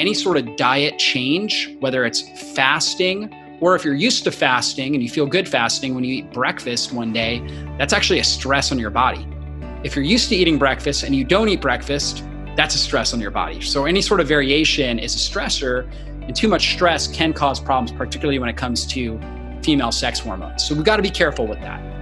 any sort of diet change, whether it's fasting or if you're used to fasting and you feel good fasting when you eat breakfast one day, that's actually a stress on your body. If you're used to eating breakfast and you don't eat breakfast, that's a stress on your body. So any sort of variation is a stressor, and too much stress can cause problems, particularly when it comes to female sex hormones. So we've got to be careful with that.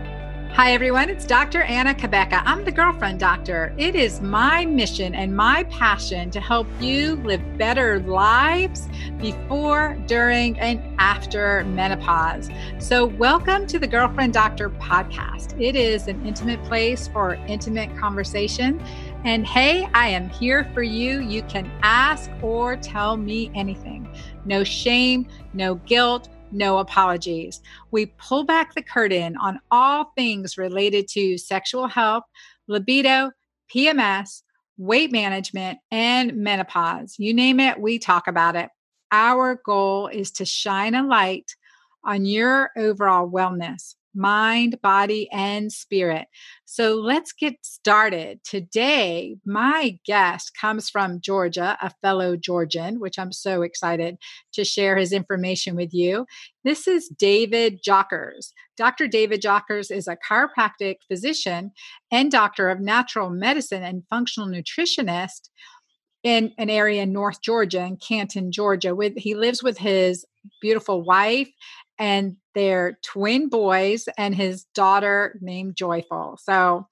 Hi, everyone. It's Dr. Anna Cabeca. I'm the girlfriend doctor. It is my mission and my passion to help you live better lives before, during, and after menopause. So, welcome to the Girlfriend Doctor podcast. It is an intimate place for intimate conversation. And hey, I am here for you. You can ask or tell me anything. No shame, no guilt no apologies. We pull back the curtain on all things related to sexual health, libido, PMS, weight management, and menopause. You name it, we talk about it. Our goal is to shine a light on your overall wellness mind, body, and spirit. So let's get started. Today, my guest comes from Georgia, a fellow Georgian, which I'm so excited to share his information with you. This is David Jockers. Dr. David Jockers is a chiropractic physician and doctor of natural medicine and functional nutritionist in an area in North Georgia, in Canton, Georgia. With he lives with his beautiful wife and their twin boys and his daughter named Joyful. So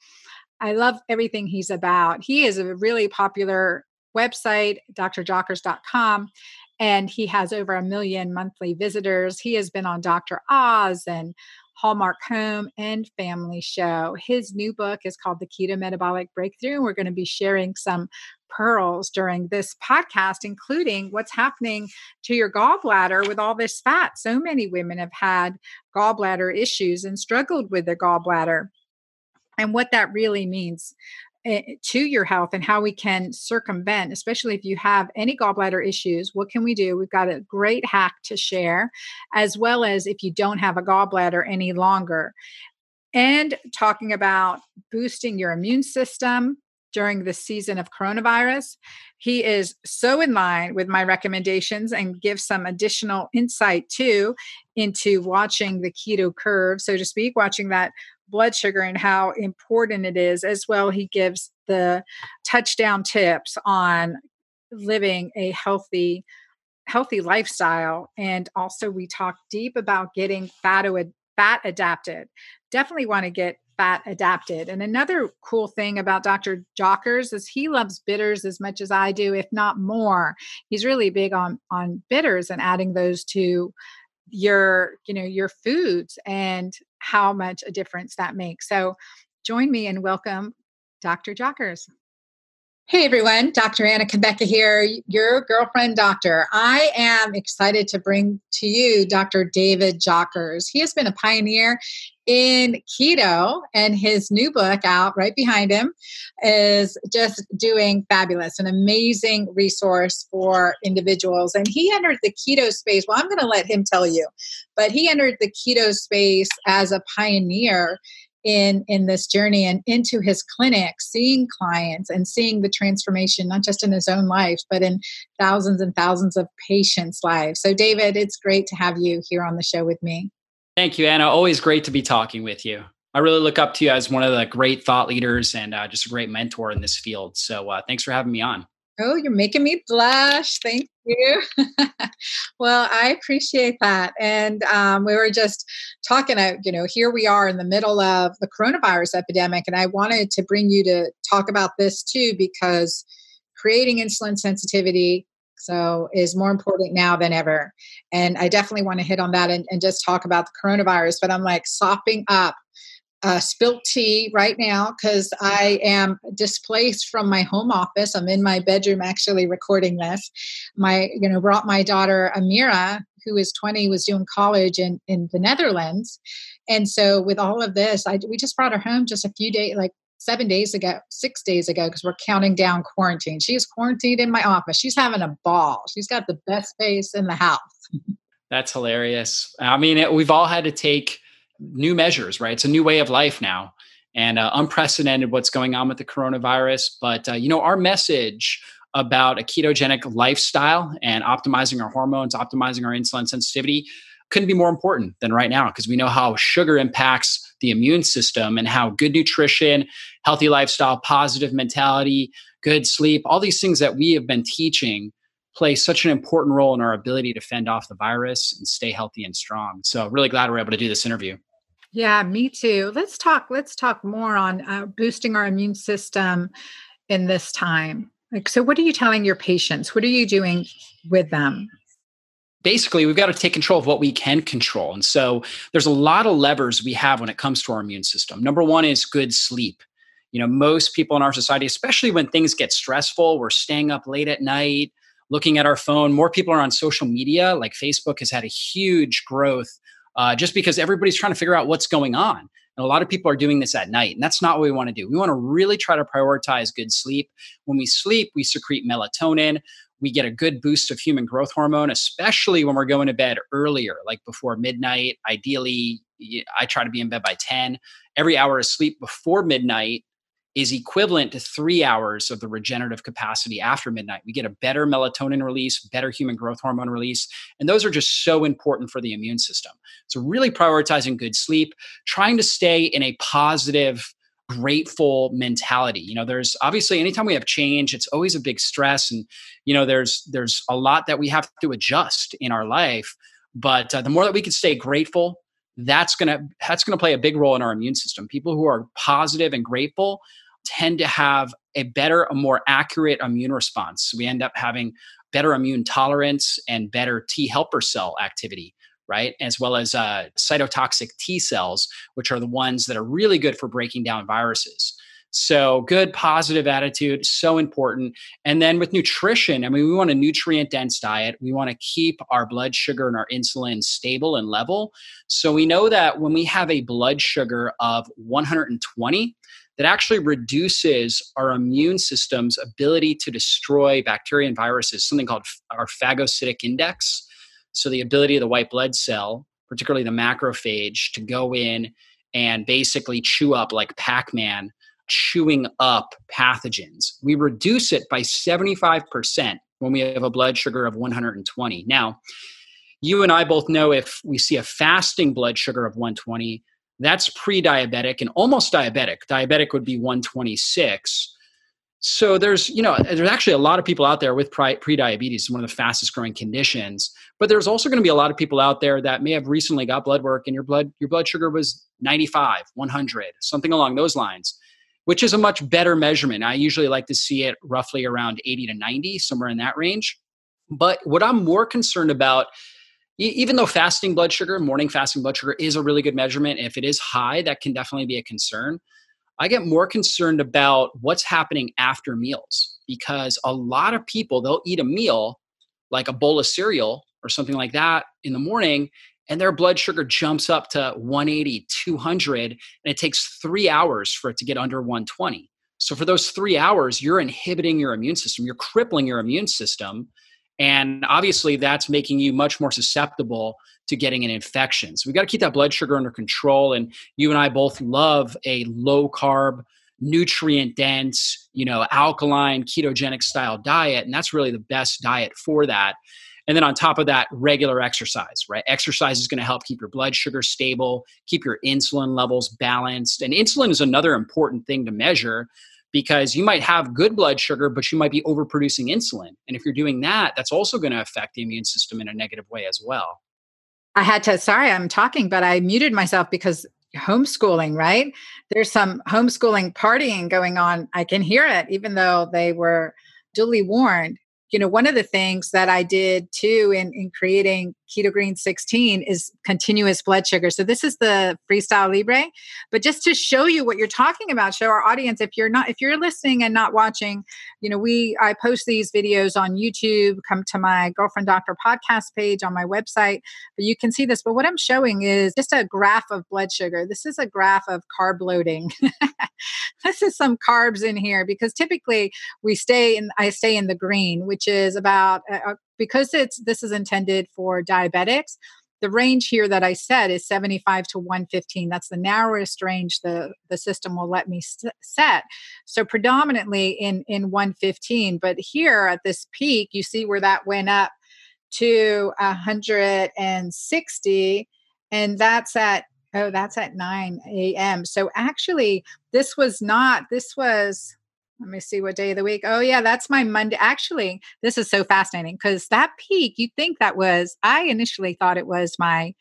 I love everything he's about. He is a really popular website, drjockers.com, and he has over a million monthly visitors. He has been on Dr. Oz and Hallmark Home and Family Show. His new book is called The Keto Metabolic Breakthrough, and we're going to be sharing some pearls during this podcast, including what's happening to your gallbladder with all this fat. So many women have had gallbladder issues and struggled with their gallbladder, and what that really means Eh, to your health and how we can circumvent, especially if you have any gallbladder issues. What can we do? We've got a great hack to share, as well as if you don't have a gallbladder any longer. And talking about boosting your immune system, during the season of coronavirus. He is so in line with my recommendations and gives some additional insight too into watching the keto curve, so to speak, watching that blood sugar and how important it is. As well, he gives the touchdown tips on living a healthy healthy lifestyle and also we talk deep about getting fat, fat adapted definitely want to get fat adapted. And another cool thing about Dr. Jockers is he loves bitters as much as I do, if not more. He's really big on on bitters and adding those to your, you know, your foods and how much a difference that makes. So join me and welcome Dr. Jockers. Hey everyone, Dr. Anna Cabeca here, your girlfriend doctor. I am excited to bring to you Dr. David Jockers. He has been a pioneer in keto, and his new book out right behind him is just doing fabulous, an amazing resource for individuals. And he entered the keto space. Well, I'm going to let him tell you, but he entered the keto space as a pioneer in in this journey and into his clinic seeing clients and seeing the transformation not just in his own life but in thousands and thousands of patients lives. So david it's great to have you here on the show with me. Thank you anna. Always great to be talking with you. I really look up to you as one of the great thought leaders and uh, just a great mentor in this field. So uh, thanks for having me on Oh, you're making me blush. Thank you. well, I appreciate that. And um, we were just talking, uh, you know, here we are in the middle of the coronavirus epidemic. And I wanted to bring you to talk about this too, because creating insulin sensitivity so is more important now than ever and i definitely want to hit on that and, and just talk about the coronavirus but i'm like sopping up uh, spilt tea right now because I am displaced from my home office. I'm in my bedroom actually recording this. My, you know, brought my daughter Amira, who is 20, was doing college in, in the Netherlands. And so with all of this, I, we just brought her home just a few days, like seven days ago, six days ago, because we're counting down quarantine. She is quarantined in my office. She's having a ball. She's got the best space in the house. That's hilarious. I mean, it, we've all had to take new measures, right? It's a new way of life now and uh, unprecedented what's going on with the coronavirus. But, uh, you know, our message about a ketogenic lifestyle and optimizing our hormones, optimizing our insulin sensitivity couldn't be more important than right now because we know how sugar impacts the immune system and how good nutrition, healthy lifestyle, positive mentality, good sleep, all these things that we have been teaching play such an important role in our ability to fend off the virus and stay healthy and strong. So, really glad we're able to do this interview. Yeah, me too. Let's talk. Let's talk more on uh, boosting our immune system in this time. Like, so, what are you telling your patients? What are you doing with them? Basically, we've got to take control of what we can control. And so, there's a lot of levers we have when it comes to our immune system. Number one is good sleep. You know, most people in our society, especially when things get stressful, we're staying up late at night looking at our phone. More people are on social media. Like Facebook has had a huge growth uh, just because everybody's trying to figure out what's going on. And a lot of people are doing this at night. And that's not what we want to do. We want to really try to prioritize good sleep. When we sleep, we secrete melatonin. We get a good boost of human growth hormone, especially when we're going to bed earlier, like before midnight. Ideally, I try to be in bed by 10. Every hour of sleep before midnight is equivalent to three hours of the regenerative capacity after midnight. We get a better melatonin release, better human growth hormone release. And those are just so important for the immune system. So, really prioritizing good sleep, trying to stay in a positive, grateful mentality you know there's obviously anytime we have change it's always a big stress and you know there's there's a lot that we have to adjust in our life but uh, the more that we can stay grateful that's going to that's going to play a big role in our immune system people who are positive and grateful tend to have a better, a more accurate immune response. We end up having better immune tolerance and better T helper cell activity, right? As well as uh, cytotoxic T cells, which are the ones that are really good for breaking down viruses. So, good positive attitude, so important. And then with nutrition, I mean, we want a nutrient dense diet. We want to keep our blood sugar and our insulin stable and level. So, we know that when we have a blood sugar of 120, that actually reduces our immune system's ability to destroy bacteria and viruses, something called our phagocytic index. So, the ability of the white blood cell, particularly the macrophage, to go in and basically chew up like Pac Man, chewing up pathogens. We reduce it by 75% when we have a blood sugar of 120. Now, you and I both know if we see a fasting blood sugar of 120, that's pre diabetic and almost diabetic. Diabetic would be 126. So there's, you know, there's actually a lot of people out there with pre diabetes, one of the fastest growing conditions. But there's also going to be a lot of people out there that may have recently got blood work and your blood your blood sugar was 95, 100, something along those lines, which is a much better measurement. I usually like to see it roughly around 80 to 90, somewhere in that range. But what I'm more concerned about even though fasting blood sugar, morning fasting blood sugar is a really good measurement, if it is high, that can definitely be a concern. I get more concerned about what's happening after meals because a lot of people, they'll eat a meal like a bowl of cereal or something like that in the morning, and their blood sugar jumps up to 180, 200, and it takes three hours for it to get under 120. So, for those three hours, you're inhibiting your immune system, you're crippling your immune system and obviously, that's making you much more susceptible to getting an infection. So we've got to keep that blood sugar under control. And you and I both love a low carb, nutrient dense, you know, alkaline, ketogenic style diet. And that's really the best diet for that. And then on top of that, regular exercise, right? Exercise is going to help keep your blood sugar stable, keep your insulin levels balanced. And insulin is another important thing to measure because you might have good blood sugar, but you might be overproducing insulin. And if you're doing that, that's also going to affect the immune system in a negative way as well. I had to, sorry, I'm talking, but I muted myself because homeschooling, right? There's some homeschooling partying going on. I can hear it, even though they were duly warned you know, one of the things that I did too in, in creating Keto Green 16 is continuous blood sugar. So this is the Freestyle Libre. But just to show you what you're talking about, show our audience if you're not if you're listening and not watching, you know, we I post these videos on YouTube, come to my girlfriend doctor podcast page on my website, but you can see this. But what I'm showing is just a graph of blood sugar. This is a graph of carb loading. this is some carbs in here because typically we stay in I stay in the green, which is about uh, uh, because it's this is intended for diabetics the range here that I said is 75 to 115. That's the narrowest range the, the system will let me set. So predominantly in, in 115. But here at this peak, you see where that went up to 160. And that's at oh, that's at 9 a.m. So actually, this was not, this was let me see what day of the week. Oh, yeah, that's my Monday. Actually, this is so fascinating because that peak, you think that was, I initially thought it was my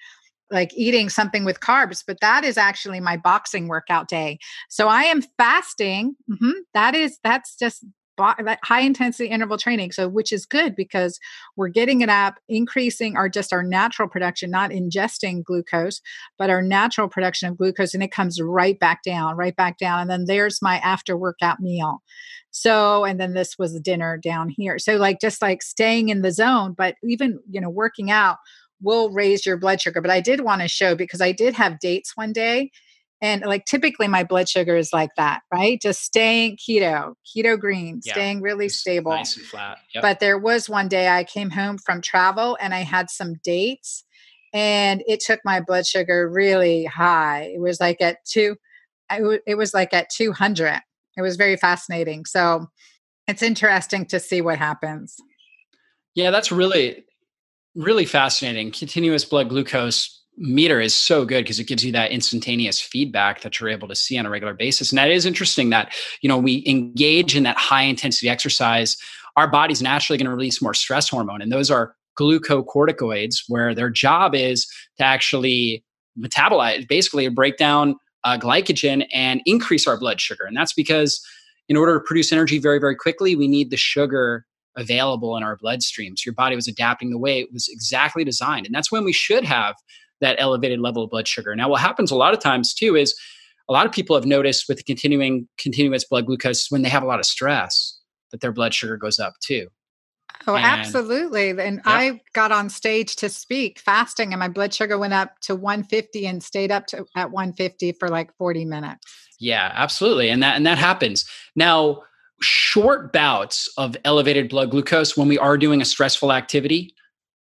like eating something with carbs, but that is actually my boxing workout day. So I am fasting. Mm-hmm, that is, that's just high intensity interval training so which is good because we're getting it up increasing our just our natural production not ingesting glucose but our natural production of glucose and it comes right back down right back down and then there's my after workout meal. So and then this was dinner down here. So like just like staying in the zone but even you know working out will raise your blood sugar but i did want to show because i did have dates one day and like typically my blood sugar is like that, right? Just staying keto, keto green, yeah, staying really stable. Nice and flat. Yep. But there was one day I came home from travel and I had some dates and it took my blood sugar really high. It was like at two, it was like at 200. It was very fascinating. So it's interesting to see what happens. Yeah, that's really, really fascinating. Continuous blood glucose meter is so good because it gives you that instantaneous feedback that you're able to see on a regular basis. And that is interesting that you know we engage in that high intensity exercise. Our body's naturally going to release more stress hormone and those are glucocorticoids where their job is to actually metabolize basically break down uh, glycogen and increase our blood sugar. And that's because in order to produce energy very very quickly we need the sugar available in our bloodstream so your body was adapting the way it was exactly designed. And that's when we should have that elevated level of blood sugar. Now, what happens a lot of times too is a lot of people have noticed with the continuing continuous blood glucose when they have a lot of stress that their blood sugar goes up too. Oh, and, absolutely. And I got on stage to speak fasting and my blood sugar went up to 150 and stayed up to at 150 for like 40 minutes. Yeah, absolutely. And that and that happens. Now, short bouts of elevated blood glucose when we are doing a stressful activity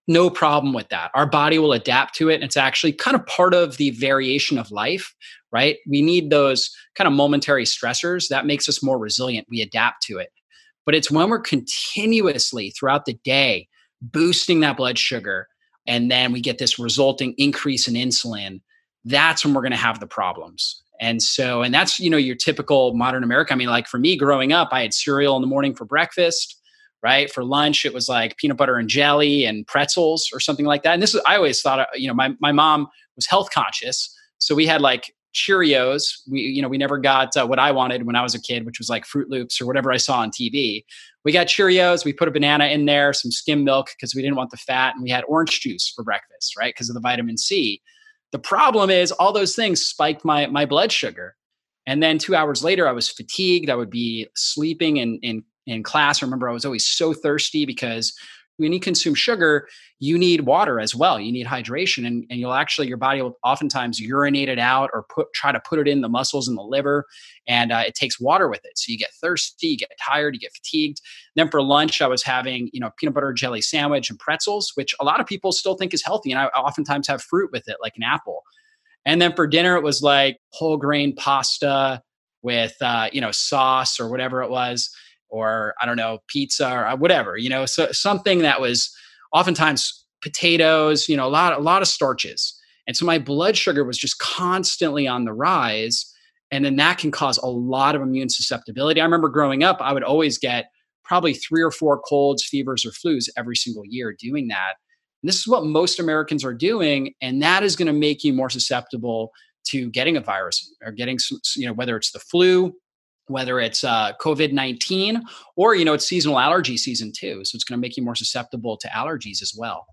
no problem with that. Our body will adapt to it. And it's actually kind of part of the variation of life, right? We need those kind of momentary stressors that makes us more resilient. We adapt to it. But it's when we're continuously throughout the day boosting that blood sugar and then we get this resulting increase in insulin, that's when we're going to have the problems. And so, and that's, you know, your typical modern America. I mean, like for me growing up, I had cereal in the morning for breakfast right? For lunch, it was like peanut butter and jelly and pretzels or something like that. And this is, I always thought, uh, you know, my, my mom was health conscious. So we had like Cheerios. We, you know, we never got uh, what I wanted when I was a kid, which was like Fruit Loops or whatever I saw on TV. We got Cheerios. We put a banana in there, some skim milk because we didn't want the fat, and we had orange juice for breakfast, right? Because of the vitamin C. The problem is all those things spiked my my blood sugar. And then two hours later, I was fatigued. I would be sleeping and, and in class. I remember I was always so thirsty because when you consume sugar, you need water as well. You need hydration, and, and you'll actually your body will oftentimes urinate it out or put try to put it in the muscles and the liver, and uh, it takes water with it. So you get thirsty, you get tired, you get fatigued. Then for lunch, I was having you know peanut butter jelly sandwich and pretzels, which a lot of people still think is healthy, and I oftentimes have fruit with it, like an apple. And then for dinner, it was like whole grain pasta with uh, you know sauce or whatever it was or I don't know, pizza or uh, whatever, you know, so something that was oftentimes potatoes, you know, a lot, a lot of starches. And so my blood sugar was just constantly on the rise. And then that can cause a lot of immune susceptibility. I remember growing up, I would always get probably three or four colds, fevers, or flus every single year doing that. And this is what most Americans are doing. And that is going to make you more susceptible to getting a virus or getting, some, you know, whether it's the flu whether it's uh, COVID 19 or, you know, it's seasonal allergy season too. So it's going to make you more susceptible to allergies as well.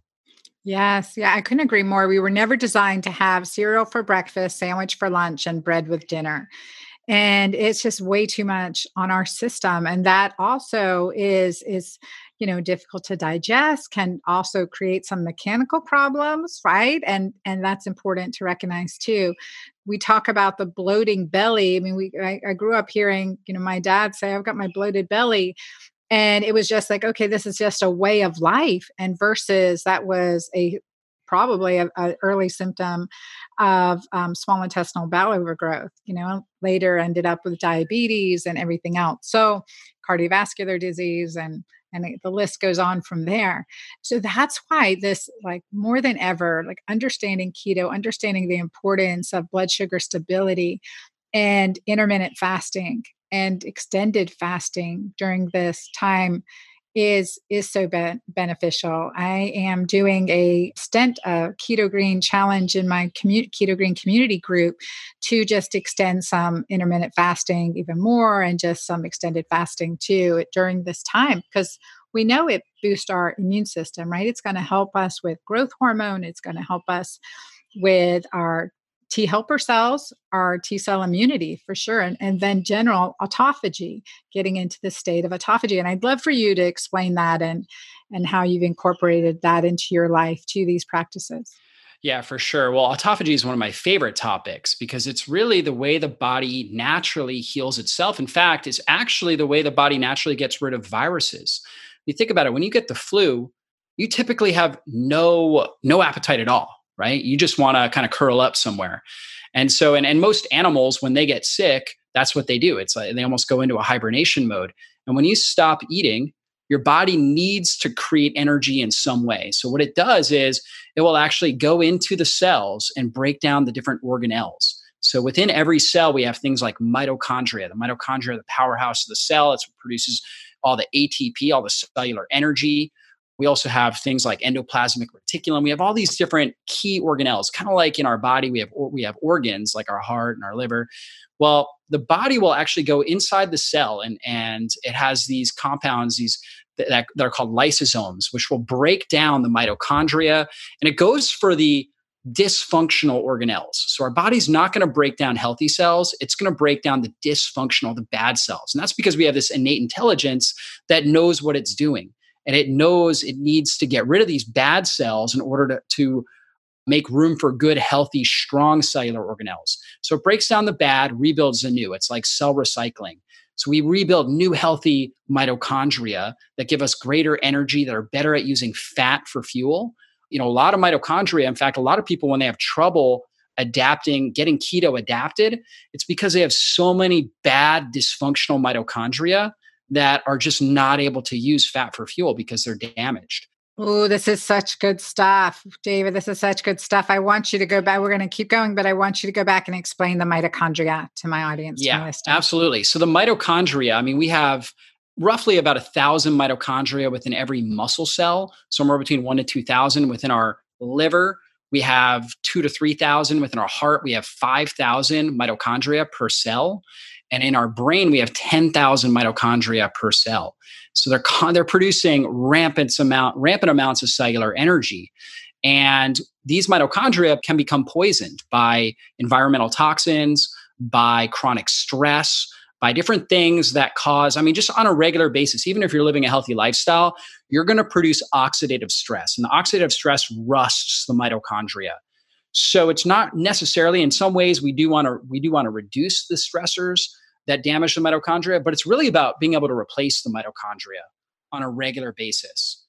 Yes. Yeah. I couldn't agree more. We were never designed to have cereal for breakfast, sandwich for lunch, and bread with dinner. And it's just way too much on our system. And that also is, is, you know difficult to digest can also create some mechanical problems right and and that's important to recognize too we talk about the bloating belly i mean we I, I grew up hearing you know my dad say i've got my bloated belly and it was just like okay this is just a way of life and versus that was a probably an early symptom of um, small intestinal bowel overgrowth. You know, later ended up with diabetes and everything else. So, cardiovascular disease and and the list goes on from there. So that's why this like more than ever like understanding keto understanding the importance of blood sugar stability and intermittent fasting and extended fasting during this time is is so be- beneficial. I am doing a stent a keto green challenge in my commu- keto green community group to just extend some intermittent fasting even more and just some extended fasting too during this time because we know it boosts our immune system, right? It's going to help us with growth hormone, it's going to help us with our T helper cells are T cell immunity for sure, and, and then general autophagy, getting into the state of autophagy. And I'd love for you to explain that and and how you've incorporated that into your life to these practices. Yeah, for sure. Well, autophagy is one of my favorite topics because it's really the way the body naturally heals itself. In fact, it's actually the way the body naturally gets rid of viruses. You think about it, when you get the flu, you typically have no no appetite at all right? You just want to kind of curl up somewhere. And so, and, and most animals, when they get sick, that's what they do. It's like they almost go into a hibernation mode. And when you stop eating, your body needs to create energy in some way. So, what it does is it will actually go into the cells and break down the different organelles. So, within every cell, we have things like mitochondria. The mitochondria, are the powerhouse of the cell, it's what produces all the ATP, all the cellular energy. We also have things like endoplasmic reticulum. We have all these different key organelles, kind of like in our body, we have we have organs like our heart and our liver. Well, the body will actually go inside the cell, and and it has these compounds, these that, that are called lysosomes, which will break down the mitochondria, and it goes for the dysfunctional organelles. So our body's not going to break down healthy cells, it's going to break down the dysfunctional, the bad cells. And that's because we have this innate intelligence that knows what it's doing and it knows it needs to get rid of these bad cells in order to, to make room for good, healthy, strong cellular organelles. So it breaks down the bad, rebuilds the new. It's like cell recycling. So we rebuild new, healthy mitochondria that give us greater energy, that are better at using fat for fuel. You know, a lot of mitochondria, in fact, a lot of people, when they have trouble adapting, getting keto adapted, it's because they have so many bad, dysfunctional mitochondria that are just not able to use fat for fuel because they're damaged. Oh, this is such good stuff, David. This is such good stuff. I want you to go back. We're going to keep going, but I want you to go back and explain the mitochondria to my audience. Yeah, absolutely. So, the mitochondria, I mean, we have roughly about a thousand mitochondria within every muscle cell, somewhere between one to 2,000 within our liver. We have two to 3,000 within our heart. We have 5,000 mitochondria per cell. And in our brain, we have 10,000 mitochondria per cell. So they're, they're producing rampant, amount, rampant amounts of cellular energy. And these mitochondria can become poisoned by environmental toxins, by chronic stress, by different things that cause, I mean, just on a regular basis, even if you're living a healthy lifestyle, you're going to produce oxidative stress. And the oxidative stress rusts the mitochondria. So it's not necessarily in some ways we do want to we do want to reduce the stressors that damage the mitochondria, but it's really about being able to replace the mitochondria on a regular basis.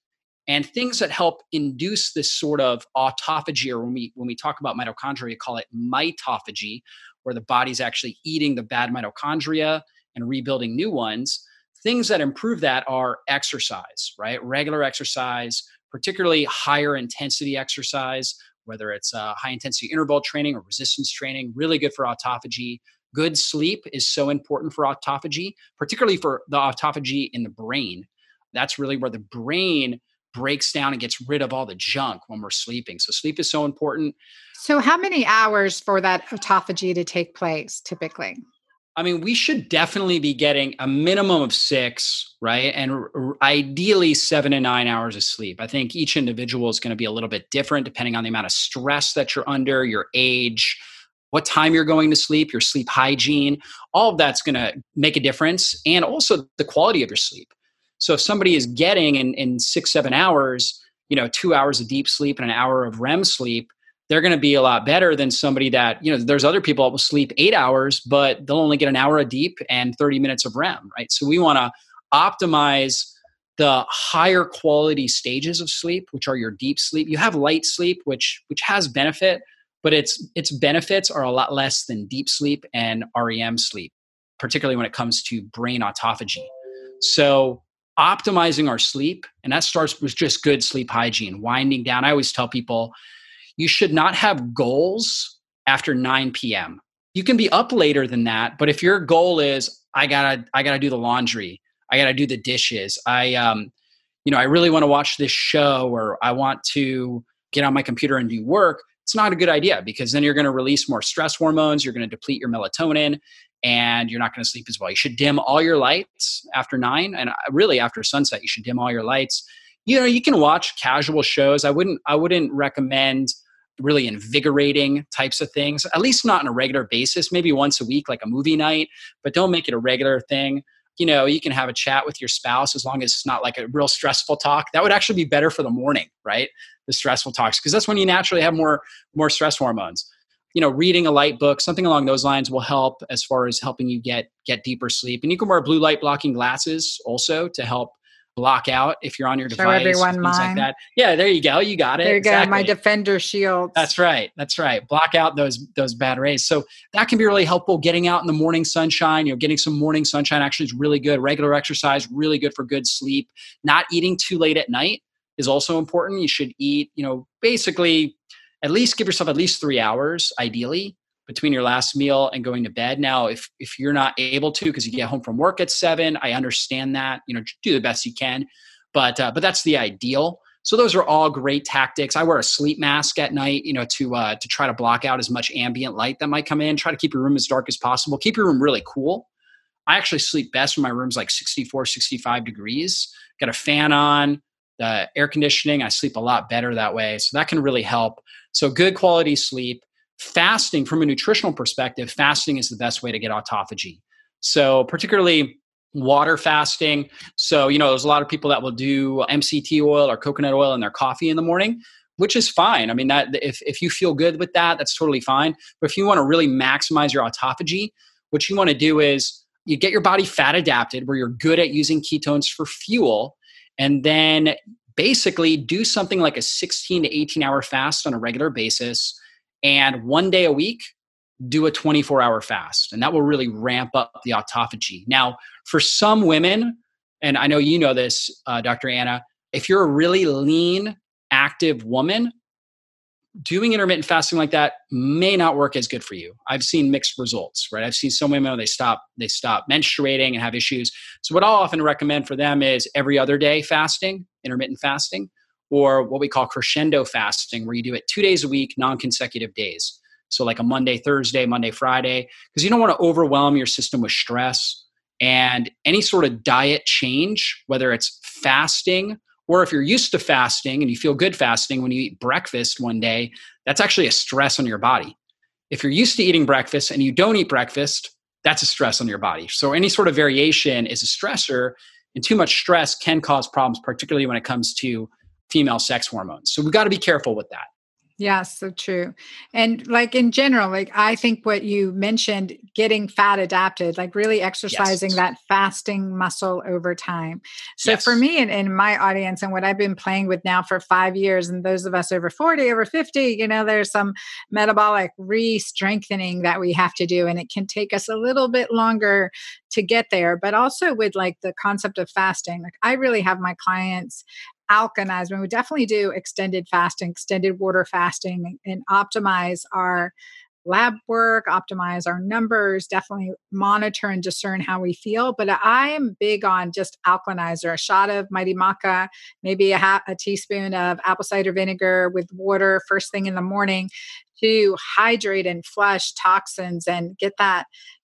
And things that help induce this sort of autophagy, or when we when we talk about mitochondria, we call it mitophagy, where the body's actually eating the bad mitochondria and rebuilding new ones. Things that improve that are exercise, right? Regular exercise, particularly higher intensity exercise, whether it's uh, high intensity interval training or resistance training, really good for autophagy. Good sleep is so important for autophagy, particularly for the autophagy in the brain. That's really where the brain breaks down and gets rid of all the junk when we're sleeping. So sleep is so important. So how many hours for that autophagy to take place typically? I mean, we should definitely be getting a minimum of six, right? And r- ideally seven to nine hours of sleep. I think each individual is going to be a little bit different depending on the amount of stress that you're under, your age, what time you're going to sleep, your sleep hygiene. All of that's going to make a difference. And also the quality of your sleep. So if somebody is getting in, in six, seven hours, you know, two hours of deep sleep and an hour of REM sleep, they're going to be a lot better than somebody that you know there's other people that will sleep eight hours but they'll only get an hour of deep and 30 minutes of rem right so we want to optimize the higher quality stages of sleep, which are your deep sleep. You have light sleep, which which has benefit, but its its benefits are a lot less than deep sleep and REM sleep, particularly when it comes to brain autophagy. So optimizing our sleep, and that starts with just good sleep hygiene, winding down. I always tell people you should not have goals after 9 p.m. You can be up later than that, but if your goal is I gotta I gotta do the laundry, I gotta do the dishes, I um, you know, I really want to watch this show or I want to get on my computer and do work, it's not a good idea because then you're going to release more stress hormones, you're going to deplete your melatonin, and you're not going to sleep as well. You should dim all your lights after nine, and uh, really after sunset, you should dim all your lights. You know, you can watch casual shows. I wouldn't. I wouldn't recommend really invigorating types of things. At least not on a regular basis. Maybe once a week, like a movie night, but don't make it a regular thing. You know, you can have a chat with your spouse as long as it's not like a real stressful talk. That would actually be better for the morning, right? The stressful talks, because that's when you naturally have more more stress hormones you know reading a light book something along those lines will help as far as helping you get get deeper sleep and you can wear blue light blocking glasses also to help block out if you're on your Show device everyone things mine. like that yeah there you go you got it There you go, my defender shield. that's right that's right block out those those bad rays so that can be really helpful getting out in the morning sunshine you know getting some morning sunshine actually is really good regular exercise really good for good sleep not eating too late at night is also important you should eat you know basically at least give yourself at least three hours ideally between your last meal and going to bed. Now if if you're not able to because you get home from work at seven i understand that you know do the best you can. But uh, but that's the ideal. So those are all great tactics. I wear a sleep mask at night you know to uh, to try to block out as much ambient light that might come in try to keep your room as dark as possible keep your room really cool. I actually sleep best when my room's like 64 65 degrees. Got a fan on the air conditioning i sleep a lot better that way. So that can really help. So good quality sleep fasting from a nutritional perspective fasting is the best way to get autophagy. So particularly water fasting. So you know there's a lot of people that will do mct oil or coconut oil in their coffee in the morning which is fine. I mean that if, if you feel good with that that's totally fine. But if you want to really maximize your autophagy what you want to do is you get your body fat adapted where you're good at using ketones for fuel and then basically do something like a 16 to 18 hour fast on a regular basis and one day a week do a 24 hour fast and that will really ramp up the autophagy. Now for some women and i know you know this uh, dr anna if you're a really lean active woman doing intermittent fasting like that may not work as good for you. I've seen mixed results right? I've seen some women they stop they stop menstruating and have issues. So what i'll often recommend for them is every other day fasting intermittent fasting or what we call crescendo fasting where you do it two days a week non-consecutive days so like a monday thursday monday friday because you don't want to overwhelm your system with stress and any sort of diet change whether it's fasting or if you're used to fasting and you feel good fasting when you eat breakfast one day, that's actually a stress on your body. If you're used to eating breakfast and you don't eat breakfast, that's a stress on your body. So any sort of variation is a stressor, and too much stress can cause problems, particularly when it comes to female sex hormones. So we've got to be careful with that. Yeah, so true. And like in general, like I think what you mentioned, getting fat adapted, like really exercising Yes. that fasting muscle over time. So Yes. for me and in my audience and what I've been playing with now for five years, and those of us over 40, over 50, you know, there's some metabolic re-strengthening that we have to do. And it can take us a little bit longer to get there. But also with like the concept of fasting, like I really have my clients alkalize when we definitely do extended fasting extended water fasting and optimize our lab work optimize our numbers definitely monitor and discern how we feel. But i am big on just alkalinizer a shot of mighty maca maybe a, ha- a teaspoon of apple cider vinegar with water first thing in the morning to hydrate and flush toxins and get that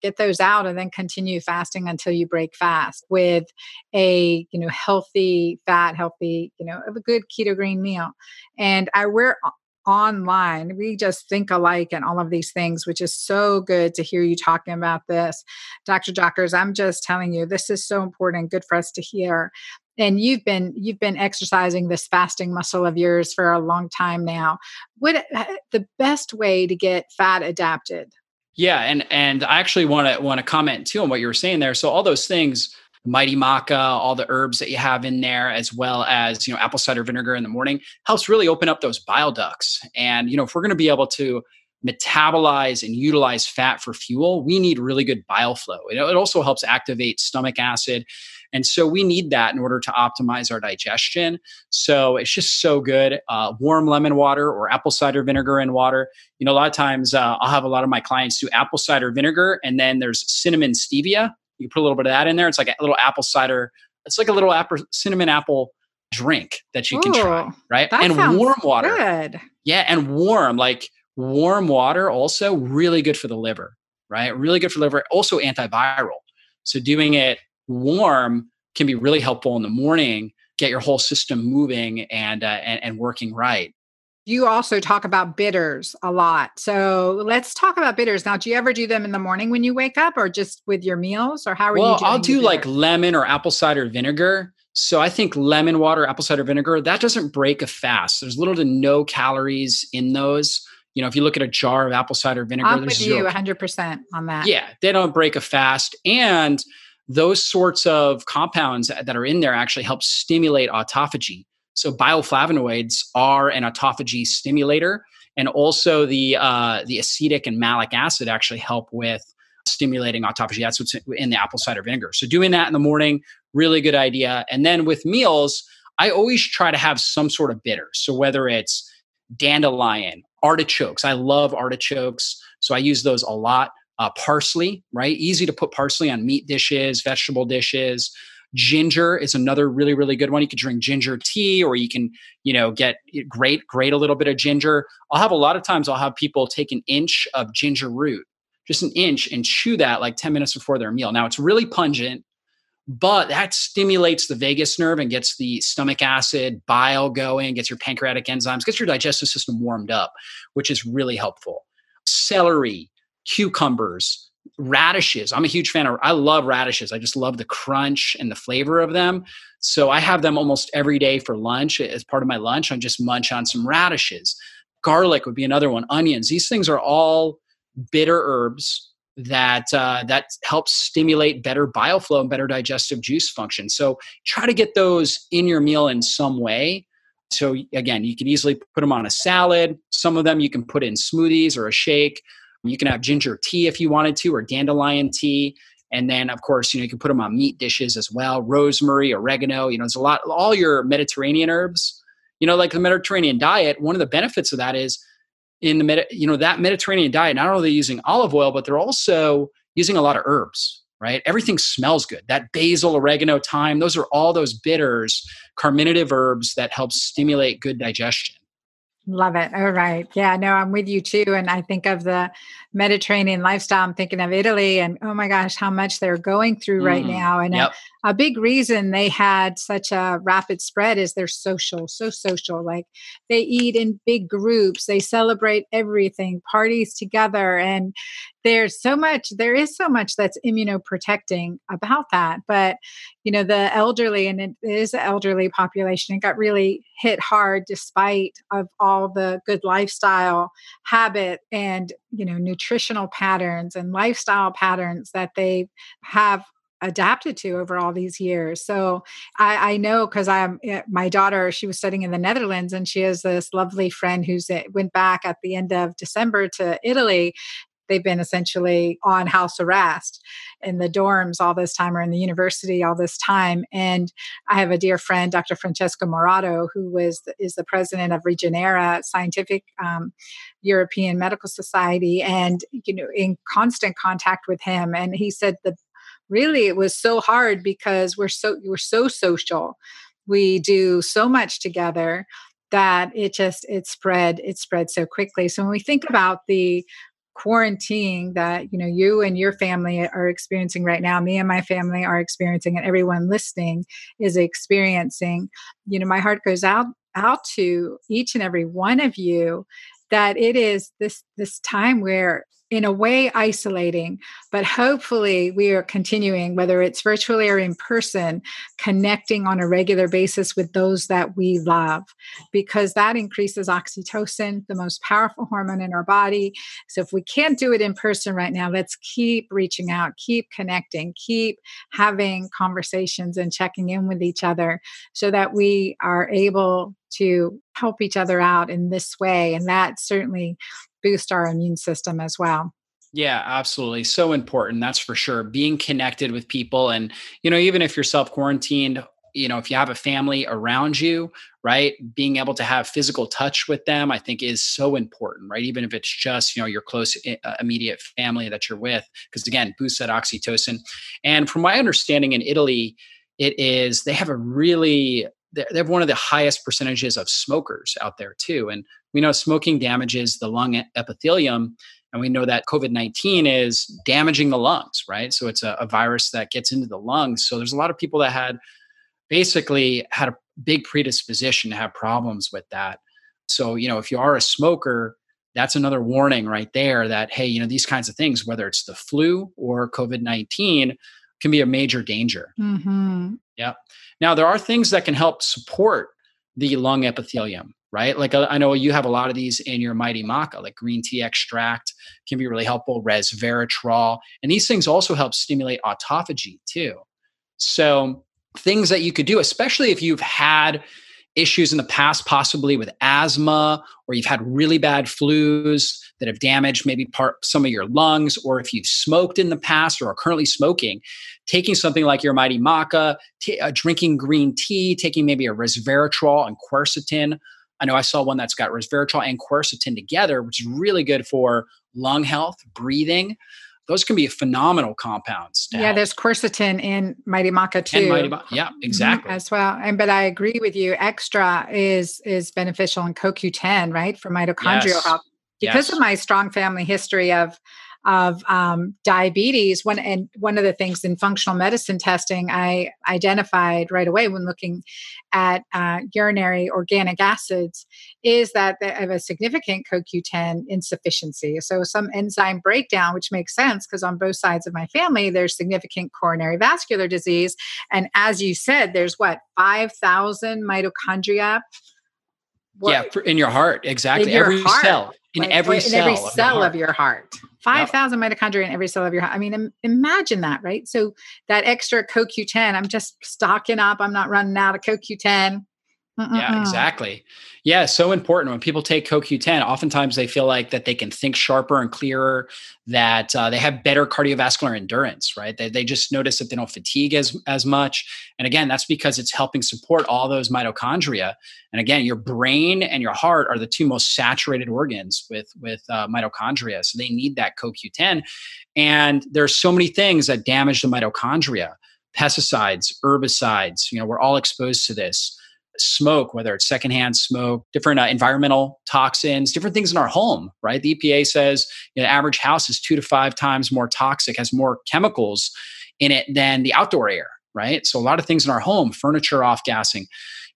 get those out and then continue fasting until you break fast with a you know healthy fat healthy you know of a good keto green meal. And i wear o- online we just think alike and all of these things which is so good to hear you talking about this. Dr jockers i'm just telling you this is so important good for us to hear. And you've been you've been exercising this fasting muscle of yours for a long time now. What eh, the best way to get fat adapted Yeah, and and I actually want to want to comment too on what you were saying there. So all those things, mighty maca, all the herbs that you have in there, as well as you know apple cider vinegar in the morning, helps really open up those bile ducts. And you know if we're going to be able to metabolize and utilize fat for fuel, we need really good bile flow. It, it also helps activate stomach acid. And so we need that in order to optimize our digestion. So it's just so good. Uh, warm lemon water or apple cider vinegar and water. You know, a lot of times uh, I'll have a lot of my clients do apple cider vinegar and then there's cinnamon stevia. You put a little bit of that in there. It's like a little apple cider. It's like a little apple, cinnamon apple drink that you Ooh, can try, right? and warm water. Good. Yeah, and warm like warm water also really good for the liver, right? Really good for liver, also antiviral. So doing it warm can be really helpful in the morning, get your whole system moving and uh, and, and working right. You also talk about bitters a lot. So let's talk about bitters. Now, do you ever do them in the morning when you wake up or just with your meals or how are you? well, you I'll do like lemon or apple cider vinegar. So I think lemon water, apple cider vinegar, that doesn't break a fast. There's little to no calories in those you know, if you look at a jar of apple cider vinegar, I'm there's with you 100% on that. Yeah, they don't break a fast. And those sorts of compounds that are in there actually help stimulate autophagy. So bioflavonoids are an autophagy stimulator, and also the uh, the acetic and malic acid actually help with stimulating autophagy. That's what's in the apple cider vinegar. So doing that in the morning, really good idea. And then with meals, I always try to have some sort of bitter. So whether it's dandelion, artichokes. I love artichokes. So I use those a lot. Uh, parsley, right? Easy to put parsley on meat dishes, vegetable dishes. Ginger is another really, really good one. You can drink ginger tea or you can, you know, get grate, grate a little bit of ginger. I'll have a lot of times I'll have people take an inch of ginger root, just an inch, and chew that like 10 minutes before their meal. Now it's really pungent but that stimulates the vagus nerve and gets the stomach acid, bile going, gets your pancreatic enzymes, gets your digestive system warmed up, which is really helpful. Celery, cucumbers, radishes. I'm a huge fan of I love radishes. I just love the crunch and the flavor of them. So I have them almost every day for lunch as part of my lunch. I just munch on some radishes. Garlic would be another one. Onions. These things are all bitter herbs that uh, that helps stimulate better bile flow and better digestive juice function. So try to get those in your meal in some way. So again, you can easily put them on a salad. Some of them you can put in smoothies or a shake. You can have ginger tea if you wanted to, or dandelion tea. And then, of course, you know you can put them on meat dishes as well. Rosemary, oregano. You know, there's a lot. All your Mediterranean herbs. You know, like the Mediterranean diet. One of the benefits of that is in the you know that Mediterranean diet, not only using olive oil, but they're also using a lot of herbs, right? Everything smells good. That basil, oregano, thyme, those are all those bitters, carminative herbs that help stimulate good digestion. Love it. All right. Yeah, no, I'm with you too. And I think of the Mediterranean lifestyle. I'm thinking of Italy and oh my gosh, how much they're going through mm, right now. And yep. A, big reason they had such a rapid spread is they're social, so social. Like they eat in big groups, they celebrate everything, parties together. And there's so much, there is so much that's immunoprotecting about that. But, you know, the elderly, and it is an elderly population, it got really hit hard despite of all the good lifestyle habit and you know nutritional patterns and lifestyle patterns that they have adapted to over all these years. So I, I know because I'm eh, my daughter. She was studying in the Netherlands, and she has this lovely friend who's eh, went back at the end of December to Italy. They've been essentially on house arrest in the dorms all this time or in the university all this time. And I have a dear friend, Dr. Francesco Morato, who was is the president of Regenera Scientific um, European Medical Society, and you know, in constant contact with him. And he said that really it was so hard because we're so we're so social. We do so much together that it just it spread it spread so quickly so when we think about the quarantine that you know you and your family are experiencing right now me and my family are experiencing and everyone listening is experiencing you know my heart goes out out to each and every one of you that it is this this time where in a way isolating, but hopefully we are continuing, whether it's virtually or in person, connecting on a regular basis with those that we love, because that increases oxytocin, the most powerful hormone in our body. So if we can't do it in person right now, let's keep reaching out, keep connecting, keep having conversations and checking in with each other so that we are able to help each other out in this way. And that certainly boost our immune system as well. Yeah, absolutely. So important. That's for sure. Being connected with people. And, you know, even if you're self quarantined, you know, if you have a family around you, right, being able to have physical touch with them, I think is so important, right? Even if it's just, you know, your close, uh, immediate family that you're with, because again, boosts that oxytocin. And from my understanding in Italy, it is, they have a really, they have one of the highest percentages of smokers out there too. And we know smoking damages the lung epithelium, and we know that COVID 19 is damaging the lungs, right? So it's a, a, virus that gets into the lungs. So there's a lot of people that had basically had a big predisposition to have problems with that. So, you know, if you are a smoker, that's another warning right there that, hey, you know, these kinds of things, whether it's the flu or COVID 19, can be a major danger. Mm-hmm. Yeah. Now, there are things that can help support the lung epithelium right? Like uh, I know you have a lot of these in your Mighty Maca, like green tea extract can be really helpful, resveratrol. And these things also help stimulate autophagy too. So things that you could do, especially if you've had issues in the past, possibly with asthma, or you've had really bad flus that have damaged maybe part some of your lungs, or if you've smoked in the past or are currently smoking, taking something like your Mighty Maca, t- uh, drinking green tea, taking maybe a resveratrol and quercetin I know I saw one that's got resveratrol and quercetin together, which is really good for lung health, breathing. Those can be phenomenal compounds. Yeah, help. there's quercetin in Mighty Maca too. Mighty Maca, yeah, mm-hmm, exactly. Mm-hmm, as well. And but I agree with you. Extra is is beneficial in CoQ10, right, for mitochondrial yes. health. Because yes. of my strong family history of of um, diabetes. One and one of the things in functional medicine testing I identified right away when looking at uh, urinary organic acids is that they have a significant CoQ10 insufficiency. So some enzyme breakdown, which makes sense because on both sides of my family there's significant coronary vascular disease, and as you said, there's what five thousand mitochondria. What? Yeah, in your heart, exactly. Your every heart. cell, in like, every in cell, every cell of your heart. 5,000 yep. mitochondria in every cell of your heart. I mean, Im- imagine that, right? So that extra CoQ10, I'm just stocking up. I'm not running out of CoQ10. Mm-mm-mm. Yeah, exactly. Yeah, so important. When people take CoQ10, oftentimes they feel like that they can think sharper and clearer, that uh, they have better cardiovascular endurance, right? They, they just notice that they don't fatigue as, as much. And again, that's because it's helping support all those mitochondria. And again, your brain and your heart are the two most saturated organs with, with uh, mitochondria. So they need that CoQ10. And there's so many things that damage the mitochondria pesticides, herbicides, you know, we're all exposed to this smoke, whether it's secondhand smoke, different uh, environmental toxins, different things in our home, right? The EPA says you know, average house is two to five times more toxic, has more chemicals in it than the outdoor air, right? So a lot of things in our home, furniture off gassing.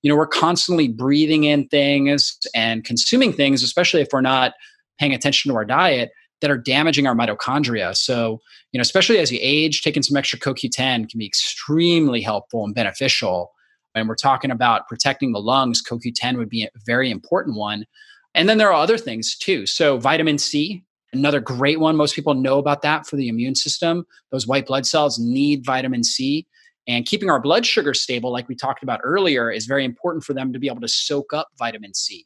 You know, we're constantly breathing in things and consuming things, especially if we're not paying attention to our diet that are damaging our mitochondria. So, you know, especially as you age, taking some extra CoQ10 can be extremely helpful and beneficial and we're talking about protecting the lungs, CoQ10 would be a very important one. And then there are other things too. So, vitamin C, another great one. Most people know about that for the immune system. Those white blood cells need vitamin C. And keeping our blood sugar stable, like we talked about earlier, is very important for them to be able to soak up vitamin C.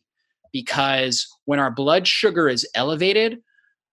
Because when our blood sugar is elevated,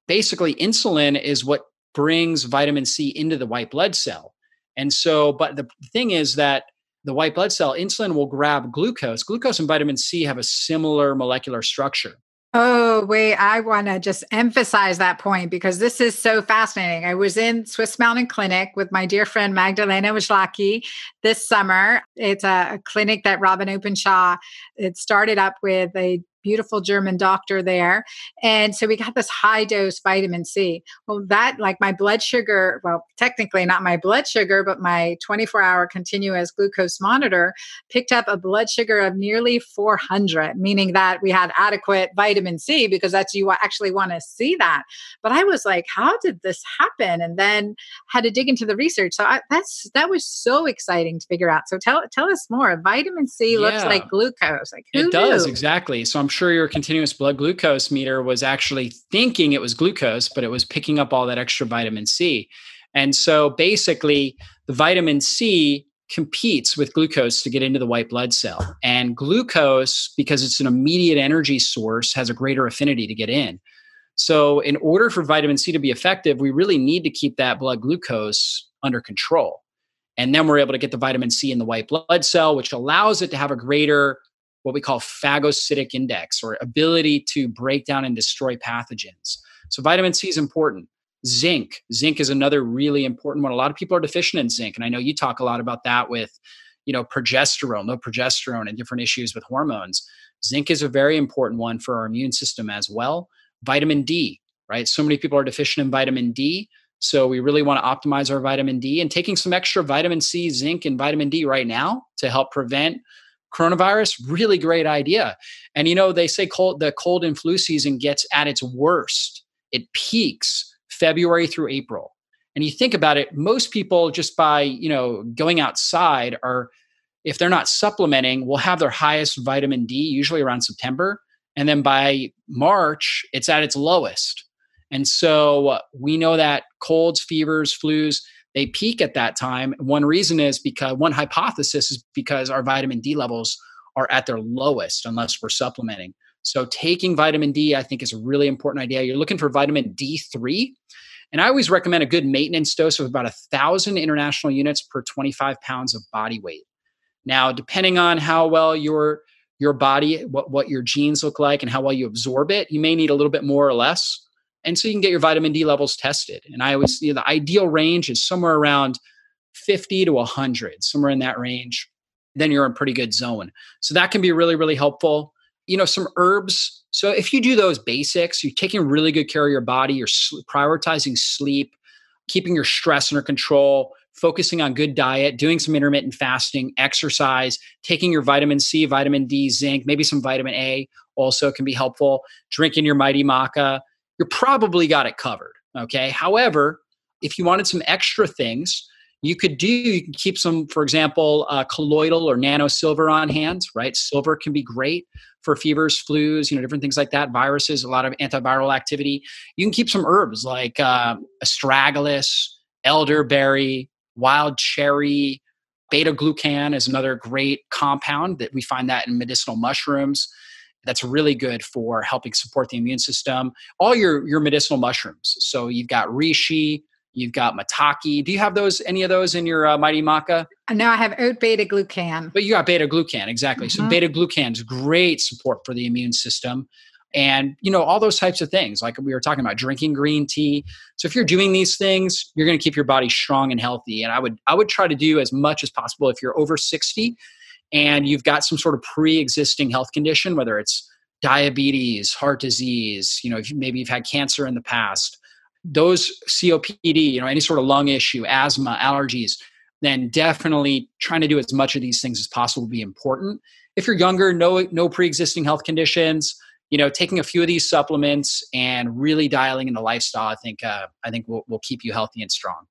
basically insulin is what brings vitamin C into the white blood cell. And so, but the thing is that the white blood cell, insulin will grab glucose. Glucose and vitamin C have a similar molecular structure. Oh, wait, I want to just emphasize that point because this is so fascinating. I was in Swiss Mountain Clinic with my dear friend Magdalena Wszelaki this summer. It's a, a clinic that Robyn Openshaw it started up with a beautiful German doctor there. And so we got this high dose vitamin C. Well, that, like my blood sugar, well, technically not my blood sugar, but my 24 hour continuous glucose monitor picked up a blood sugar of nearly 400, meaning that we had adequate vitamin C because that's you actually want to see that. But I was like, how did this happen? And then had to dig into the research. So I, that's that was so exciting to figure out. So tell tell us more. Vitamin C yeah. looks like glucose. Like it does exactly. So I'm sure your continuous blood glucose meter was actually thinking it was glucose, but it was picking up all that extra vitamin C. And so basically, the vitamin C competes with glucose to get into the white blood cell. And glucose, because it's an immediate energy source, has a greater affinity to get in. So, in order for vitamin C to be effective, we really need to keep that blood glucose under control. And then we're able to get the vitamin C in the white blood cell, which allows it to have a greater, what we call phagocytic index or ability to break down and destroy pathogens. So, vitamin C is important. Zinc. Zinc is another really important one. A lot of people are deficient in zinc. And I know you talk a lot about that with, you know, progesterone, low progesterone, and different issues with hormones. Zinc is a very important one for our immune system as well. Vitamin D, right? So many people are deficient in vitamin D. So we really want to optimize our vitamin D and taking some extra vitamin C, zinc, and vitamin D right now to help prevent coronavirus. Really great idea. And you know, they say cold, the cold and flu season gets at its worst. It peaks February through April. And you think about it, most people just by, you know, going outside are if they're not supplementing, will have their highest vitamin D usually around September. And then by March, it's at its lowest. And so uh, we know that colds, fevers, flus, they peak at that time. One reason is because one hypothesis is because our vitamin D levels are at their lowest unless we're supplementing. So taking vitamin D, I think, is a really important idea. You're looking for vitamin D3. And I always recommend a good maintenance dose of about a thousand international units per 25 pounds of body weight. Now, depending on how well your your body, what, what your genes look like, and how well you absorb it, you may need a little bit more or less. And so you can get your vitamin D levels tested. And I always, you know, the ideal range is somewhere around 50 to 100, somewhere in that range. Then you're in pretty good zone. So that can be really, really helpful you know, some herbs. So if you do those basics, you're taking really good care of your body, you're prioritizing sleep, keeping your stress under control, focusing on good diet, doing some intermittent fasting, exercise, taking your vitamin C, vitamin D, zinc, maybe some vitamin A also can be helpful, drinking your mighty maca, you're probably got it covered. Okay. However, if you wanted some extra things, you could do you can keep some for example uh, colloidal or nano silver on hand right silver can be great for fevers flus you know different things like that viruses a lot of antiviral activity you can keep some herbs like uh, astragalus elderberry wild cherry beta glucan is another great compound that we find that in medicinal mushrooms that's really good for helping support the immune system all your your medicinal mushrooms so you've got reishi You've got maitake. Do you have those? Any of those in your uh, Mighty Maca? Uh, no, I have oat beta glucan. But you got beta glucan, exactly. Mm-hmm. So beta glucan is great support for the immune system, and you know all those types of things. Like we were talking about, drinking green tea. So if you're doing these things, you're going to keep your body strong and healthy. And I would I would try to do as much as possible if you're over sixty, and you've got some sort of pre-existing health condition, whether it's diabetes, heart disease, you know, maybe you've had cancer in the past those COPD, you know, any sort of lung issue, asthma, allergies, then definitely trying to do as much of these things as possible will be important. If you're younger, no no pre-existing health conditions, you know, taking a few of these supplements and really dialing in the lifestyle, I think uh, I think will will keep you healthy and strong.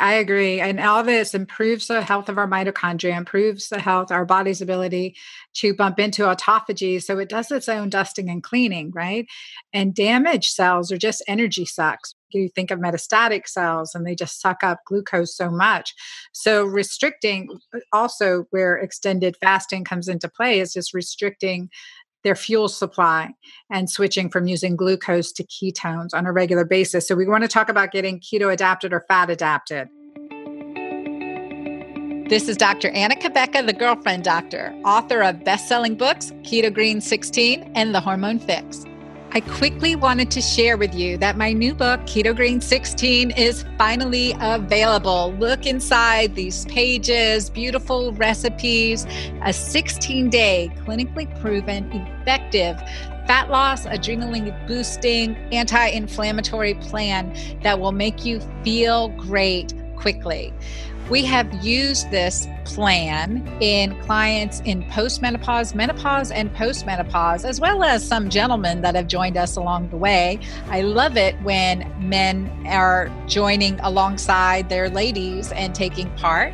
I agree. And all this improves the health of our mitochondria, improves the health, our body's ability to bump into autophagy. So it does its own dusting and cleaning, right? And damaged cells are just energy sucks. You think of metastatic cells and they just suck up glucose so much. So restricting uh, also where extended fasting comes into play is just restricting their fuel supply and switching from using glucose to ketones on a regular basis. So we want to talk about getting keto adapted or fat adapted. This is Dr. Anna Cabeca, the girlfriend doctor, author of best-selling books Keto Green 16 and The Hormone Fix. I quickly wanted to share with you that my new book, Keto Green 16, is finally available. Look inside these pages, beautiful recipes, a 16 day clinically proven, effective fat loss, adrenaline boosting, anti inflammatory plan that will make you feel great quickly. We have used this plan in clients in postmenopause, menopause, and postmenopause, as well as some gentlemen that have joined us along the way. I love it when men are joining alongside their ladies and taking part.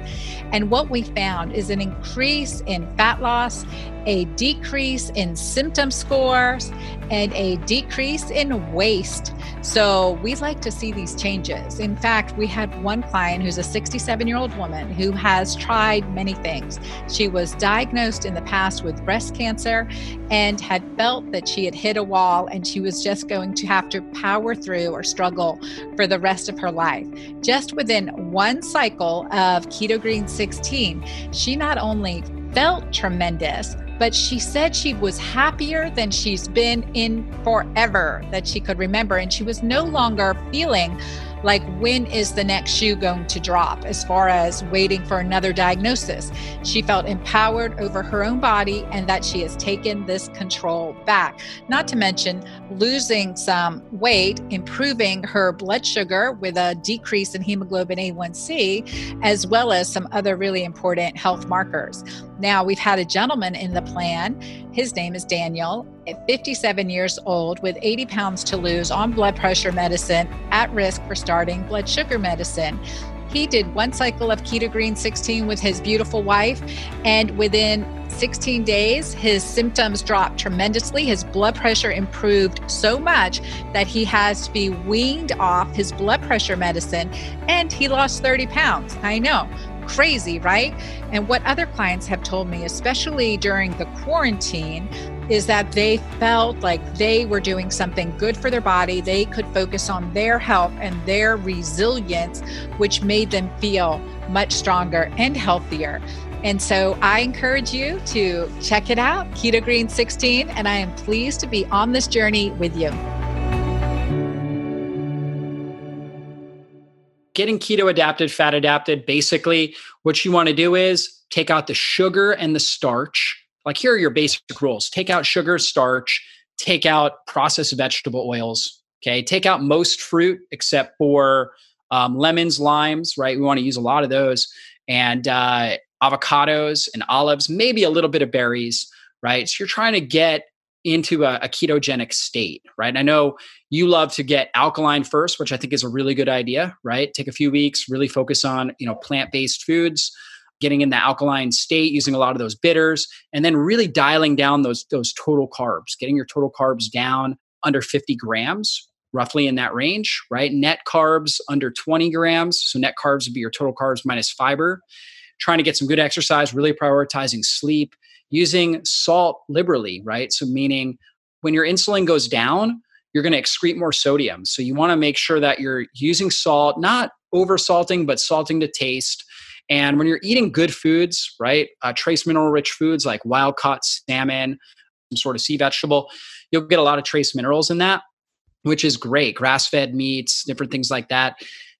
And what we found is an increase in fat loss, a decrease in symptom scores, and a decrease in waist. So we like to see these changes. In fact, we had one client who's a 67 year old woman who has tried many things. She was diagnosed in the past with breast cancer and had felt that she had hit a wall and she was just going to have to power through or struggle for the rest of her life. Just within one cycle of Keto Green 16, she not only felt tremendous, but she said she was happier than she's been in forever that she could remember. And she was no longer feeling like when is the next shoe going to drop as far as waiting for another diagnosis. She felt empowered over her own body and that she has taken this control back. Not to mention losing some weight, improving her blood sugar with a decrease in hemoglobin A1C, as well as some other really important health markers. Now, we've had a gentleman in the plan. His name is Daniel, at 57 years old, with 80 pounds to lose on blood pressure medicine, at risk for starting blood sugar medicine. He did one cycle of Keto Green 16 with his beautiful wife, and within 16 days, his symptoms dropped tremendously. His blood pressure improved so much that he has to be weaned off his blood pressure medicine, and he lost 30 pounds. I know crazy, right? And what other clients have told me, especially during the quarantine, is that they felt like they were doing something good for their body. They could focus on their health and their resilience, which made them feel much stronger and healthier. And so I encourage you to check it out, Keto Green 16, and I am pleased to be on this journey with you. Getting keto adapted, fat adapted, basically what you want to do is take out the sugar and the starch. Like here are your basic rules. Take out sugar, starch, take out processed vegetable oils. Okay. Take out most fruit except for um, lemons, limes, right? We want to use a lot of those and uh, avocados and olives, maybe a little bit of berries, right? So you're trying to get into a, a, ketogenic state, right? I know you love to get alkaline first, which I think is a really good idea, right? Take a few weeks, really focus on, you know, plant-based foods, getting in the alkaline state, using a lot of those bitters, and then really dialing down those those total carbs, getting your total carbs down under 50 grams, roughly in that range, right? Net carbs under 20 grams. So net carbs would be your total carbs minus fiber. Trying to get some good exercise, really prioritizing sleep, using salt liberally, right? So, meaning when your insulin goes down, you're going to excrete more sodium. So, you want to make sure that you're using salt, not over salting, but salting to taste. And when you're eating good foods, right, uh, trace mineral rich foods like wild caught salmon, some sort of sea vegetable, you'll get a lot of trace minerals in that, which is great. Grass fed meats, different things like that.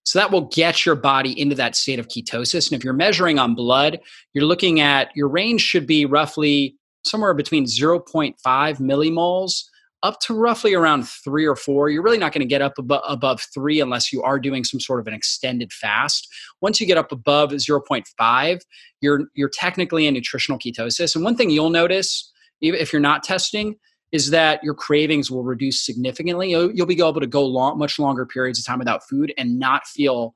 So that will get your body into that state of ketosis. And if you're measuring on blood, you're looking at your range should be roughly somewhere between 0.5 millimoles up to roughly around three or four. You're really not going to get up above, above three unless you are doing some sort of an extended fast. Once you get up above 0.5, you're you're technically in nutritional ketosis. And one thing you'll notice, even if you're not testing, is that your cravings will reduce significantly. You'll, you'll be able to go long, much longer periods of time without food and not feel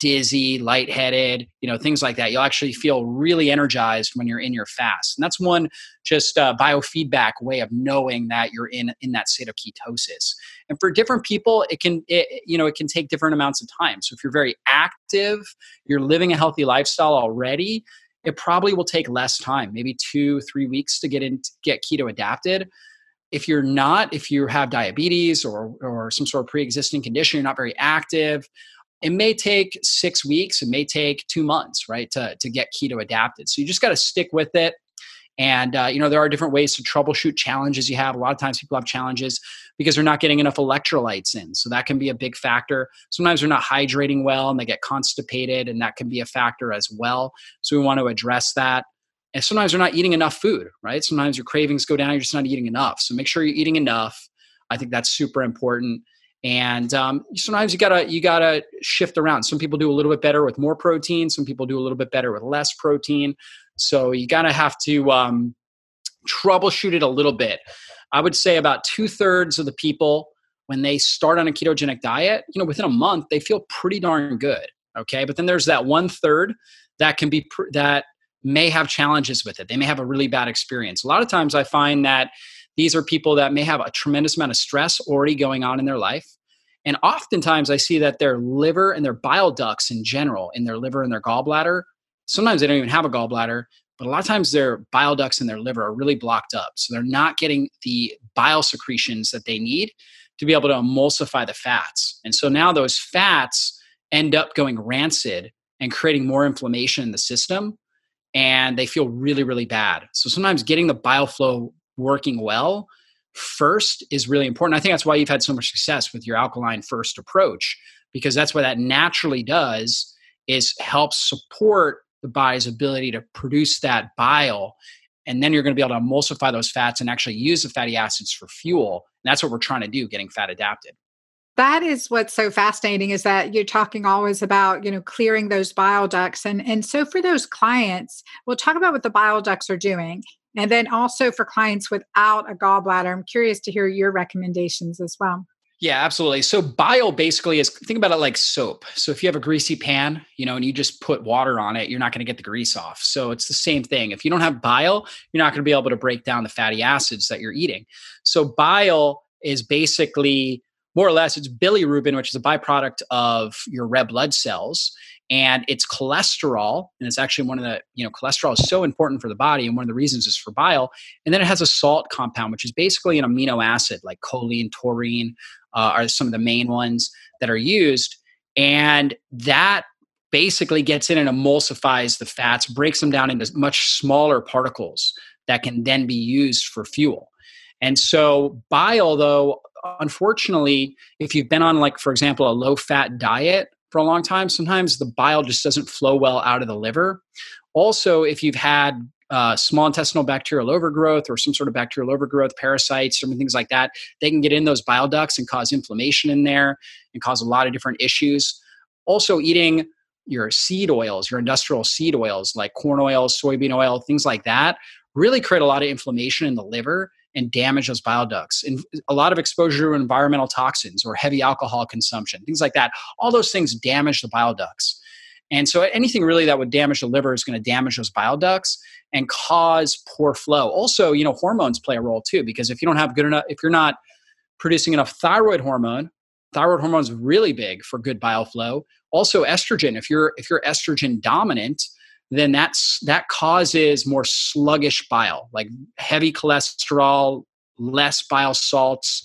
dizzy, lightheaded, you know, things like that. You'll actually feel really energized when you're in your fast. And that's one just uh, biofeedback way of knowing that you're in in that state of ketosis. And for different people, it can it, you know, it can take different amounts of time. So if you're very active, you're living a healthy lifestyle already, it probably will take less time, maybe 2 3 weeks to get in get keto adapted if you're not, if you have diabetes or, or some sort of pre existing condition, you're not very active, it may take six weeks, it may take two months, right, to, to get keto adapted. So you just got to stick with it. And, uh, you know, there are different ways to troubleshoot challenges you have. A lot of times people have challenges because they're not getting enough electrolytes in. So that can be a big factor. Sometimes they're not hydrating well and they get constipated, and that can be a factor as well. So we want to address that. And sometimes you're not eating enough food, right? Sometimes your cravings go down, you're just not eating enough. So make sure you're eating enough. I think that's super important. And um, sometimes you gotta you gotta shift around. Some people do a little bit better with more protein. Some people do a little bit better with less protein. So you gotta have to um, troubleshoot it a little bit. I would say about two thirds of the people when they start on a ketogenic diet, you know, within a month they feel pretty darn good. Okay, but then there's that one third that can be pr- that may have challenges with it. They may have a really bad experience. A lot of times I find that these are people that may have a tremendous amount of stress already going on in their life. And oftentimes I see that their liver and their bile ducts in general, in their liver and their gallbladder, sometimes they don't even have a gallbladder, but a lot of times their bile ducts and their liver are really blocked up. So they're not getting the bile secretions that they need to be able to emulsify the fats. And so now those fats end up going rancid and creating more inflammation in the system and they feel really really bad. So sometimes getting the bile flow working well first is really important. I think that's why you've had so much success with your alkaline first approach because that's what that naturally does is help support the body's ability to produce that bile and then you're going to be able to emulsify those fats and actually use the fatty acids for fuel. And that's what we're trying to do getting fat adapted that is what's so fascinating is that you're talking always about you know clearing those bile ducts and and so for those clients we'll talk about what the bile ducts are doing and then also for clients without a gallbladder i'm curious to hear your recommendations as well yeah, absolutely. So bile basically is think about it like soap. So if you have a greasy pan, you know, and you just put water on it, you're not going to get the grease off. So it's the same thing. If you don't have bile, you're not going to be able to break down the fatty acids that you're eating. So bile is basically more or less it's bilirubin which is a byproduct of your red blood cells. And it's cholesterol and it's actually one of the you know cholesterol is so important for the body and one of the reasons is for bile. And then it has a salt compound which is basically an amino acid like choline taurine uh, are some of the main ones that are used. And that basically gets in and emulsifies the fats breaks them down into much smaller particles that can then be used for fuel. And so bile though unfortunately, if you've been on, like, for example, a low fat diet for a long time, sometimes the bile just doesn't flow well out of the liver. Also, if you've had uh, small intestinal bacterial overgrowth or some sort of bacterial overgrowth, parasites, or things like that, they can get in those bile ducts and cause inflammation in there and cause a lot of different issues. Also, eating your seed oils, your industrial seed oils like corn oil, soybean oil, things like that, really create a lot of inflammation in the liver and damage those bile ducts. And a lot of exposure to environmental toxins or heavy alcohol consumption, things like that. All those things damage the bile ducts. And so anything really that would damage the liver is going to damage those bile ducts and cause poor flow. Also, you know, hormones play a role too, because if you don't have good enough, if you're not producing enough thyroid hormone, thyroid hormone is really big for good bile flow. Also, estrogen. If you're if you're estrogen dominant, then that's that causes more sluggish bile, like heavy cholesterol, less bile salts,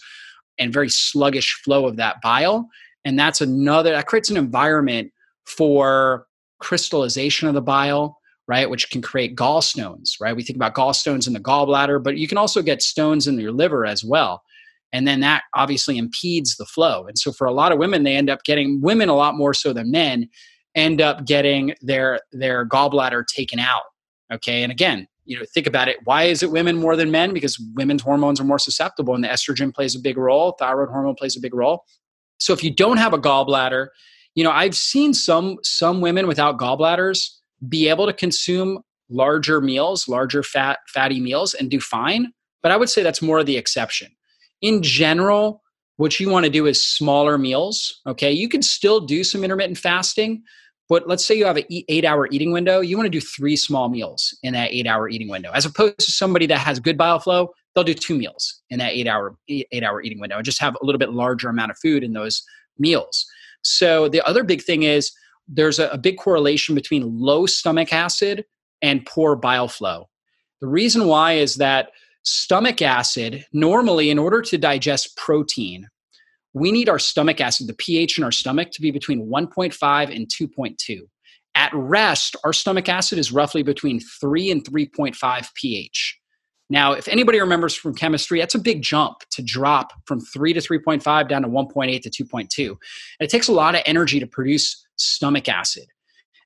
and very sluggish flow of that bile. And that's another that creates an environment for crystallization of the bile, right? Which can create gallstones, right? We think about gallstones in the gallbladder, but you can also get stones in your liver as well. And then that obviously impedes the flow. And so for a lot of women, they end up getting women a lot more so than men end up getting their their gallbladder taken out okay? And again you know think about it. Why is it women more than men? Because women's hormones are more susceptible and the estrogen plays a big role thyroid hormone plays a big role. So if you don't have a gallbladder you know i've seen some some women without gallbladders be able to consume larger meals larger fat fatty meals and do fine but i would say that's more of the exception. In general what you want to do is smaller meals. Okay. You can still do some intermittent fasting, but let's say you have an eight hour eating window. You want to do three small meals in that eight hour eating window, as opposed to somebody that has good bile flow. They'll do two meals in that eight hour eight hour eating window and just have a little bit larger amount of food in those meals. So the other big thing is there's a, a big correlation between low stomach acid and poor bile flow. The reason why is that stomach acid, normally, in order to digest protein, we need our stomach acid, the pH in our stomach, to be between 1.5 and 2.2. At rest, our stomach acid is roughly between 3 and 3.5 pH. Now, if anybody remembers from chemistry, that's a big jump to drop from 3 to 3.5 down to 1.8 to 2.2. And it takes a lot of energy to produce stomach acid.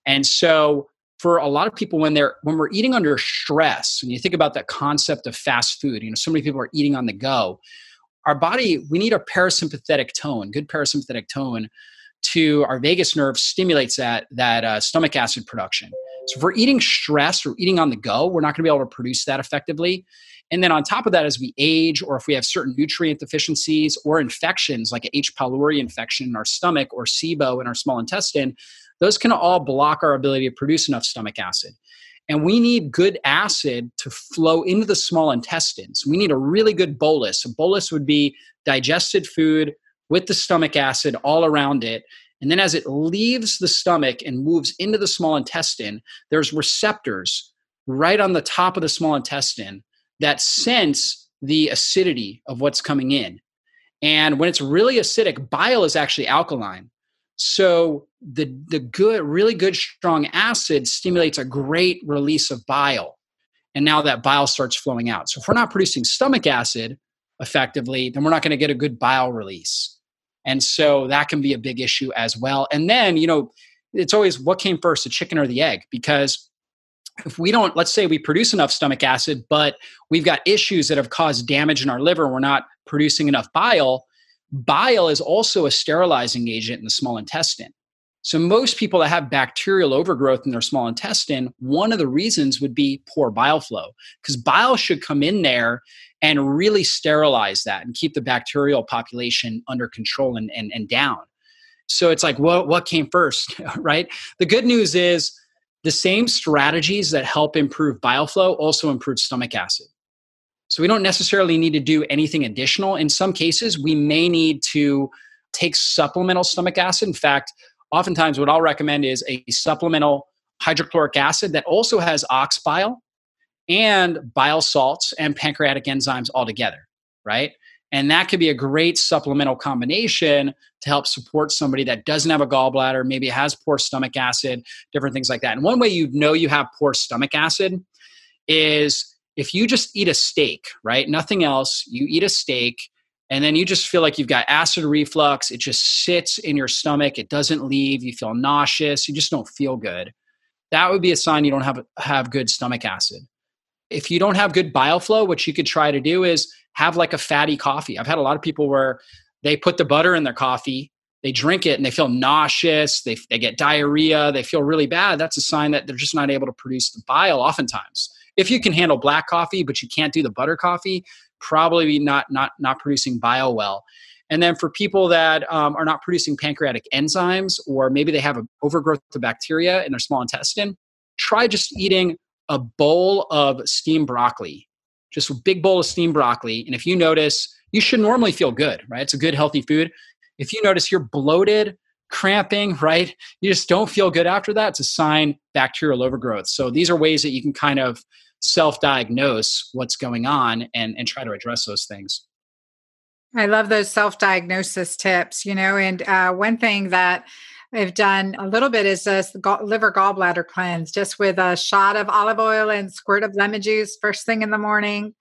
And so for a lot of people when they're when we're eating under stress and you think about that concept of fast food you know so many people are eating on the go our body we need a parasympathetic tone good parasympathetic tone to our vagus nerve stimulates that that uh, stomach acid production. So if we're eating stress or eating on the go we're not going to be able to produce that effectively. And then on top of that as we age or if we have certain nutrient deficiencies or infections like h. pylori infection in our stomach or sibo in our small intestine those can all block our ability to produce enough stomach acid. And we need good acid to flow into the small intestines. We need a really good bolus. A bolus would be digested food with the stomach acid all around it. And then as it leaves the stomach and moves into the small intestine, there's receptors right on the top of the small intestine that sense the acidity of what's coming in. And when it's really acidic, bile is actually alkaline. So the the good, really good strong acid stimulates a great release of bile. And now that bile starts flowing out. So if we're not producing stomach acid effectively, then we're not going to get a good bile release. And so that can be a big issue as well. And then, you know, it's always what came first, the chicken or the egg? Because if we don't, let's say we produce enough stomach acid, but we've got issues that have caused damage in our liver, we're not producing enough bile, Bile is also a sterilizing agent in the small intestine. So, most people that have bacterial overgrowth in their small intestine, one of the reasons would be poor bile flow, because bile should come in there and really sterilize that and keep the bacterial population under control and, and, and down. So, it's like, what, what came first, right? The good news is the same strategies that help improve bile flow also improve stomach acid. So we don't necessarily need to do anything additional. In some cases, we may need to take supplemental stomach acid. In fact, oftentimes what I'll recommend is a supplemental hydrochloric acid that also has ox bile and bile salts and pancreatic enzymes all together, right? And that could be a great supplemental combination to help support somebody that doesn't have a gallbladder, maybe has poor stomach acid, different things like that. And one way you know you have poor stomach acid is if you just eat a steak, right? Nothing else, you eat a steak and then you just feel like you've got acid reflux, it just sits in your stomach, it doesn't leave, you feel nauseous, you just don't feel good. That would be a sign you don't have have good stomach acid. If you don't have good bile flow, what you could try to do is have like a fatty coffee. I've had a lot of people where they put the butter in their coffee, they drink it and they feel nauseous, they, they get diarrhea, they feel really bad. That's a sign that they're just not able to produce the bile oftentimes if you can handle black coffee but you can't do the butter coffee probably not not not producing bile well and then for people that um, are not producing pancreatic enzymes or maybe they have an overgrowth of bacteria in their small intestine try just eating a bowl of steamed broccoli just a big bowl of steamed broccoli and if you notice you should normally feel good right it's a good healthy food if you notice you're bloated cramping, right? You just don't feel good after that. It's a sign bacterial overgrowth. So these are ways that you can kind of self-diagnose what's going on and, and try to address those things. I love those self-diagnosis tips, you know, and uh, one thing that I've done a little bit is this liver gallbladder cleanse, just with a shot of olive oil and squirt of lemon juice first thing in the morning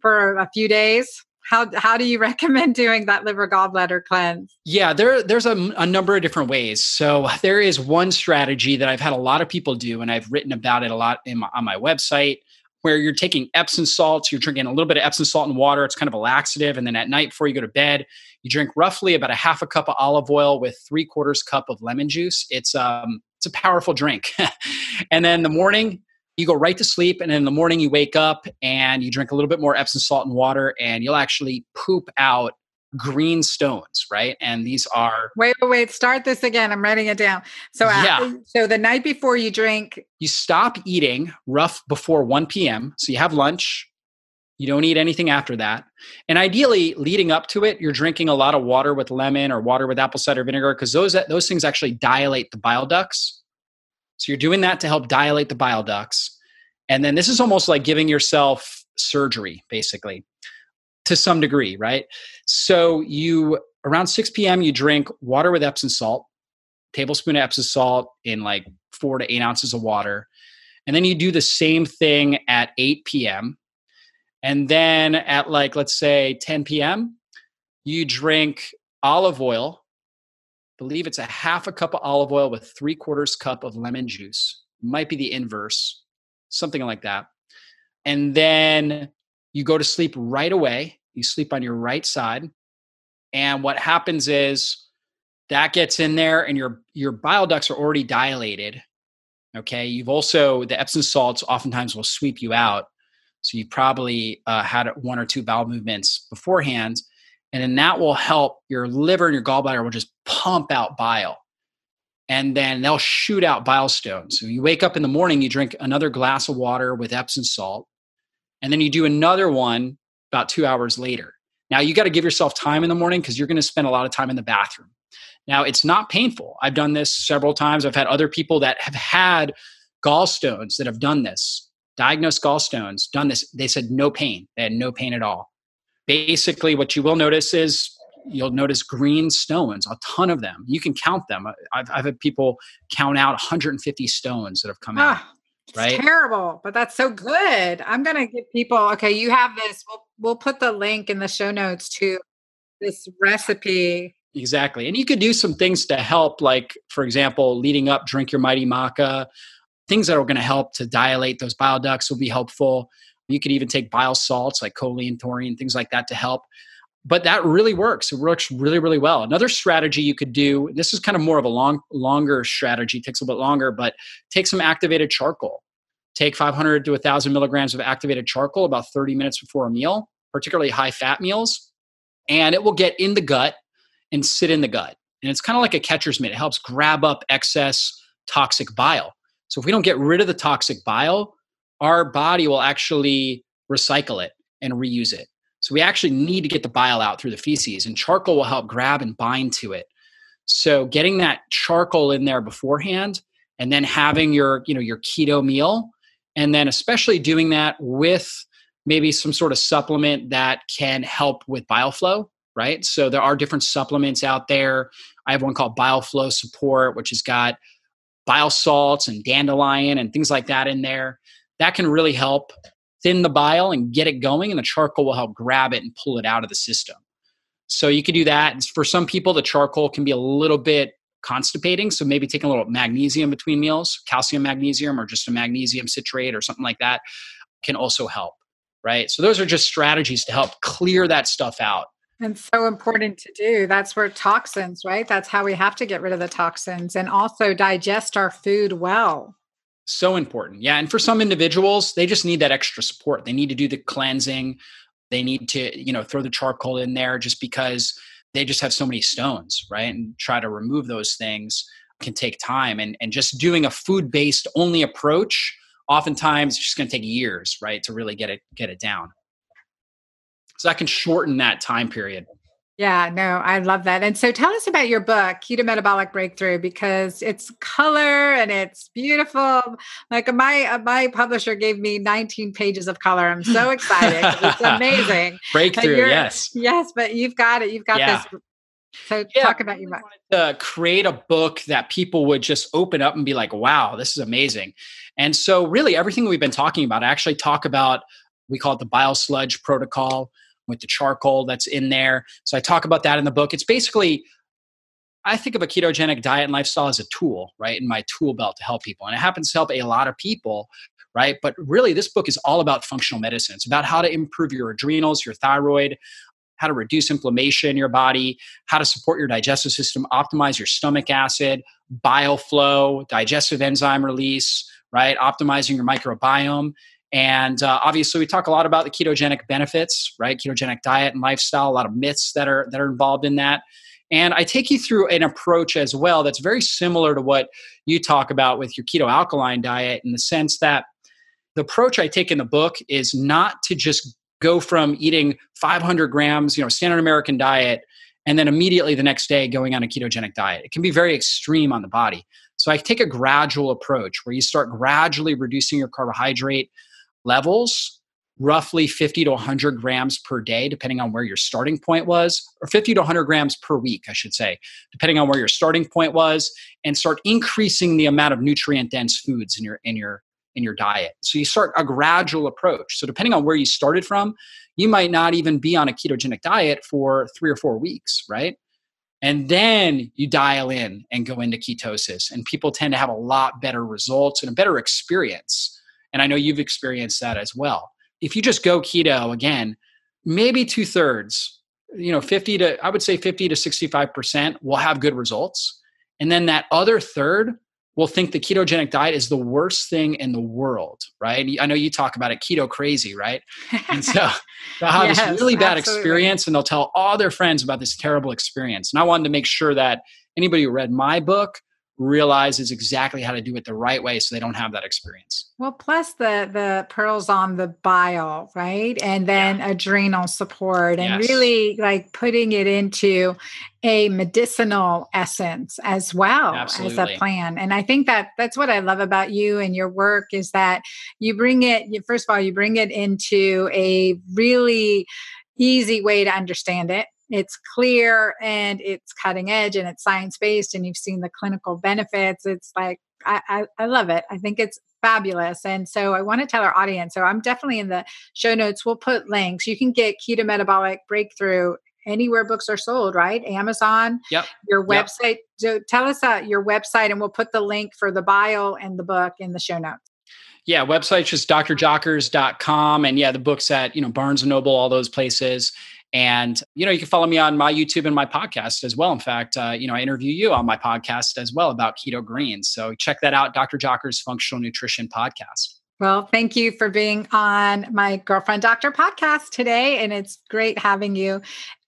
for a few days how how do you recommend doing that liver gallbladder cleanse? Yeah, there there's a, a, number of different ways. So there is one strategy that I've had a lot of people do, and I've written about it a lot my, on my website, where you're taking Epsom salts, you're drinking a little bit of Epsom salt and water. It's kind of a laxative, and then at night before you go to bed, you drink roughly about a half a cup of olive oil with three quarters cup of lemon juice. It's um it's a powerful drink, and then the morning you go right to sleep and in the morning you wake up and you drink a little bit more epsom salt and water and you'll actually poop out green stones right? And these are wait wait wait start this again. I'm writing it down. So uh, yeah. so the night before you drink you stop eating rough before 1 p.m so you have lunch. You don't eat anything after that. And ideally leading up to it you're drinking a lot of water with lemon or water with apple cider vinegar because those those things actually dilate the bile ducts so you're doing that to help dilate the bile ducts. And then this is almost like giving yourself surgery, basically, to some degree, right? So you around 6 p.m. you drink water with Epsom salt, tablespoon of Epsom salt in like four to eight ounces of water. And then you do the same thing at 8 p.m. And then at like, let's say 10 p.m., you drink olive oil believe it's a half a cup of olive oil with three quarters cup of lemon juice. might be the inverse, something like that. And then you go to sleep right away. You sleep on your right side. And what happens is that gets in there and your your bile ducts are already dilated. Okay. You've also the Epsom salts oftentimes will sweep you out. So you probably uh, had one or two bowel movements beforehand. And then that will help your liver and your gallbladder will just pump out bile. And then they'll shoot out bile stones. So you wake up in the morning, you drink another glass of water with Epsom salt, and then you do another one about two hours later. Now you got to give yourself time in the morning because you're going to spend a lot of time in the bathroom. Now it's not painful. I've done this several times. I've had other people that have had gallstones that have done this, diagnosed gallstones, done this. They said no pain. They had no pain at all. Basically, what you will notice is you'll notice green stones, a ton of them. You can count them. I've, I've had people count out 150 stones that have come ah, out. Right? terrible, but that's so good. I'm gonna give people. Okay, you have this. We'll we'll put the link in the show notes to this recipe. Exactly, and you could do some things to help, like for example, leading up, drink your mighty maca. Things that are going to help to dilate those bile ducts will be helpful. You could even take bile salts like choline, taurine, things like that to help but that really works. It works really, really well. Another strategy you could do, this is kind of more of a long, longer strategy, takes a little bit longer, but take some activated charcoal. Take 500 to 1,000 milligrams of activated charcoal about 30 minutes before a meal, particularly high fat meals, and it will get in the gut and sit in the gut. And it's kind of like a catcher's mitt. It helps grab up excess toxic bile. So if we don't get rid of the toxic bile, our body will actually recycle it and reuse it. So we actually need to get the bile out through the feces, and charcoal will help grab and bind to it. So getting that charcoal in there beforehand, and then having your you know your keto meal, and then especially doing that with maybe some sort of supplement that can help with bile flow. Right. So there are different supplements out there. I have one called Bile Flow Support, which has got bile salts and dandelion and things like that in there. That can really help thin the bile and get it going, and the charcoal will help grab it and pull it out of the system. So you could do that. For some people, the charcoal can be a little bit constipating. So maybe taking a little magnesium between meals, calcium magnesium, or just a magnesium citrate or something like that can also help. Right. So those are just strategies to help clear that stuff out. And so important to do. That's where toxins, right? That's how we have to get rid of the toxins and also digest our food well. So important. Yeah. And for some individuals, they just need that extra support. They need to do the cleansing. They need to, you know, throw the charcoal in there just because they just have so many stones, right? And try to remove those things can take time. And, and just doing a food based only approach, oftentimes it's just going to take years, right, to really get it get it down. So that can shorten that time period. Yeah, no, I love that. And so tell us about your book, Keto Metabolic Breakthrough, because it's color and it's beautiful. Like my uh, my publisher gave me 19 pages of color. I'm so excited. it's amazing. Breakthrough, yes. Yes, but you've got it. You've got yeah. this. So yeah, talk about your book. To create a book that people would just open up and be like, wow, this is amazing. And so really everything we've been talking about, I actually talk about, we call it the bile sludge protocol with the charcoal that's in there. So I talk about that in the book. It's basically, I think of a ketogenic diet and lifestyle as a tool, right, in my tool belt to help people. And it happens to help a lot of people, right? But really, this book is all about functional medicine. It's about how to improve your adrenals, your thyroid, how to reduce inflammation in your body, how to support your digestive system, optimize your stomach acid, bile flow, digestive enzyme release, right? Optimizing your microbiome. And uh, obviously, we talk a lot about the ketogenic benefits, right? Ketogenic diet and lifestyle, a lot of myths that are that are involved in that. And I take you through an approach as well that's very similar to what you talk about with your keto alkaline diet in the sense that the approach I take in the book is not to just go from eating 500 grams, you know, standard American diet, and then immediately the next day going on a ketogenic diet. It can be very extreme on the body. So I take a gradual approach where you start gradually reducing your carbohydrate levels, roughly 50 to 100 grams per day, depending on where your starting point was, or 50 to 100 grams per week, I should say, depending on where your starting point was, and start increasing the amount of nutrient dense foods in your in your in your diet. So you start a gradual approach. So depending on where you started from, you might not even be on a ketogenic diet for 3 or 4 weeks, right? And then you dial in and go into ketosis. And people tend to have a lot better results and a better experience. And I know you've experienced that as well. If you just go keto again, maybe two thirds, you know, 50 to, I would say 50 to 65% will have good results. And then that other third will think the ketogenic diet is the worst thing in the world, right? I know you talk about it, keto crazy, right? And so they'll have yes, this really bad absolutely. experience and they'll tell all their friends about this terrible experience. And I wanted to make sure that anybody who read my book realizes exactly how to do it the right way so they don't have that experience. Well, plus the the pearls on the bile, right? And then yeah. adrenal support and yes. really like putting it into a medicinal essence as well Absolutely. as a plan. And I think that that's what I love about you and your work is that you bring it you, first of all you bring it into a really easy way to understand it it's clear and it's cutting edge and it's science based and you've seen the clinical benefits. It's like I, I, I love it. I think it's fabulous. And so i want to tell our audience so i'm definitely in the show notes we'll put links. You can get keto metabolic breakthrough anywhere books are sold right? Amazon yep. your website. Yep. so tell us uh, your website and we'll put the link for the bio and the book in the show notes. Yeah website's just drjockers.com and yeah the book's at you know barnes and noble all those places and, you know, you can follow me on my YouTube and my podcast as well. In fact, uh, you know, I interview you on my podcast as well about keto greens. So check that out, Dr. Jockers Functional Nutrition Podcast. Well, thank you for being on my Girlfriend Doctor podcast today. And it's great having you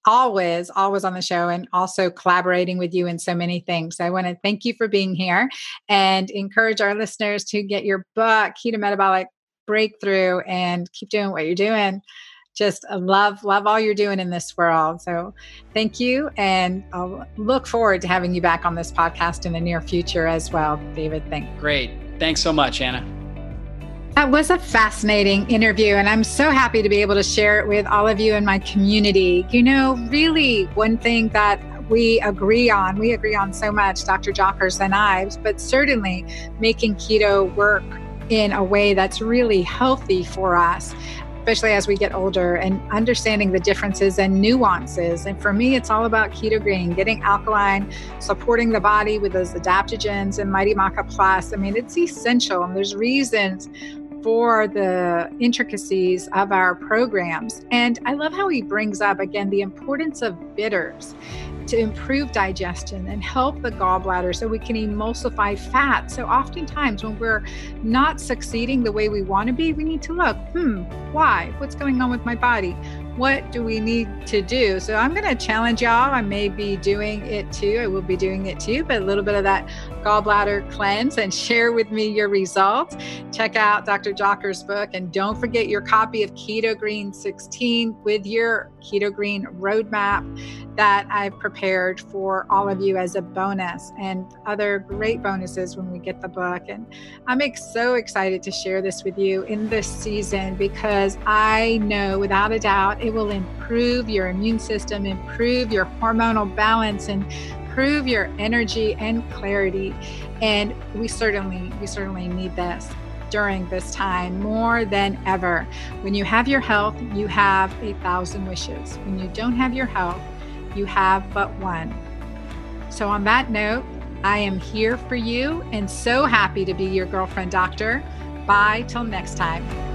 always, always on the show and also collaborating with you in so many things. I want to thank you for being here and encourage our listeners to get your book, Keto Metabolic Breakthrough, and keep doing what you're doing just love love all you're doing in this world. So thank you and i'll look forward to having you back on this podcast in the near future as well david. Thank great. Thanks so much anna. That was a fascinating interview, and I'm so happy to be able to share it with all of you in my community. You know, really, one thing that we agree on, we agree on so much, Dr. Jockers and I, but certainly making keto work in a way that's really healthy for us especially as we get older and understanding the differences and nuances. And for me, it's all about keto green, getting alkaline, supporting the body with those adaptogens and Mighty Maca Plus. I mean, it's essential, and there's reasons for the intricacies of our programs. And I love how he brings up again the importance of bitters to improve digestion and help the gallbladder so we can emulsify fat. So, oftentimes, when we're not succeeding the way we want to be, we need to look hmm, why? What's going on with my body? What do we need to do? So I'm going to challenge y'all. I may be doing it too. I will be doing it too, but a little bit of that gallbladder cleanse and share with me your results. Check out Dr. Jockers' book and don't forget your copy of Keto Green 16 with your Keto Green roadmap that I've prepared for all of you as a bonus and other great bonuses when we get the book. And I'm so excited to share this with you in this season because I know without a doubt it will improve your immune system, improve your hormonal balance, and improve your energy and clarity. And we certainly, we certainly need this during this time more than ever. When you have your health, you have a thousand wishes. When you don't have your health, you have but one. So, on that note, I am here for you and so happy to be your girlfriend doctor. Bye till next time.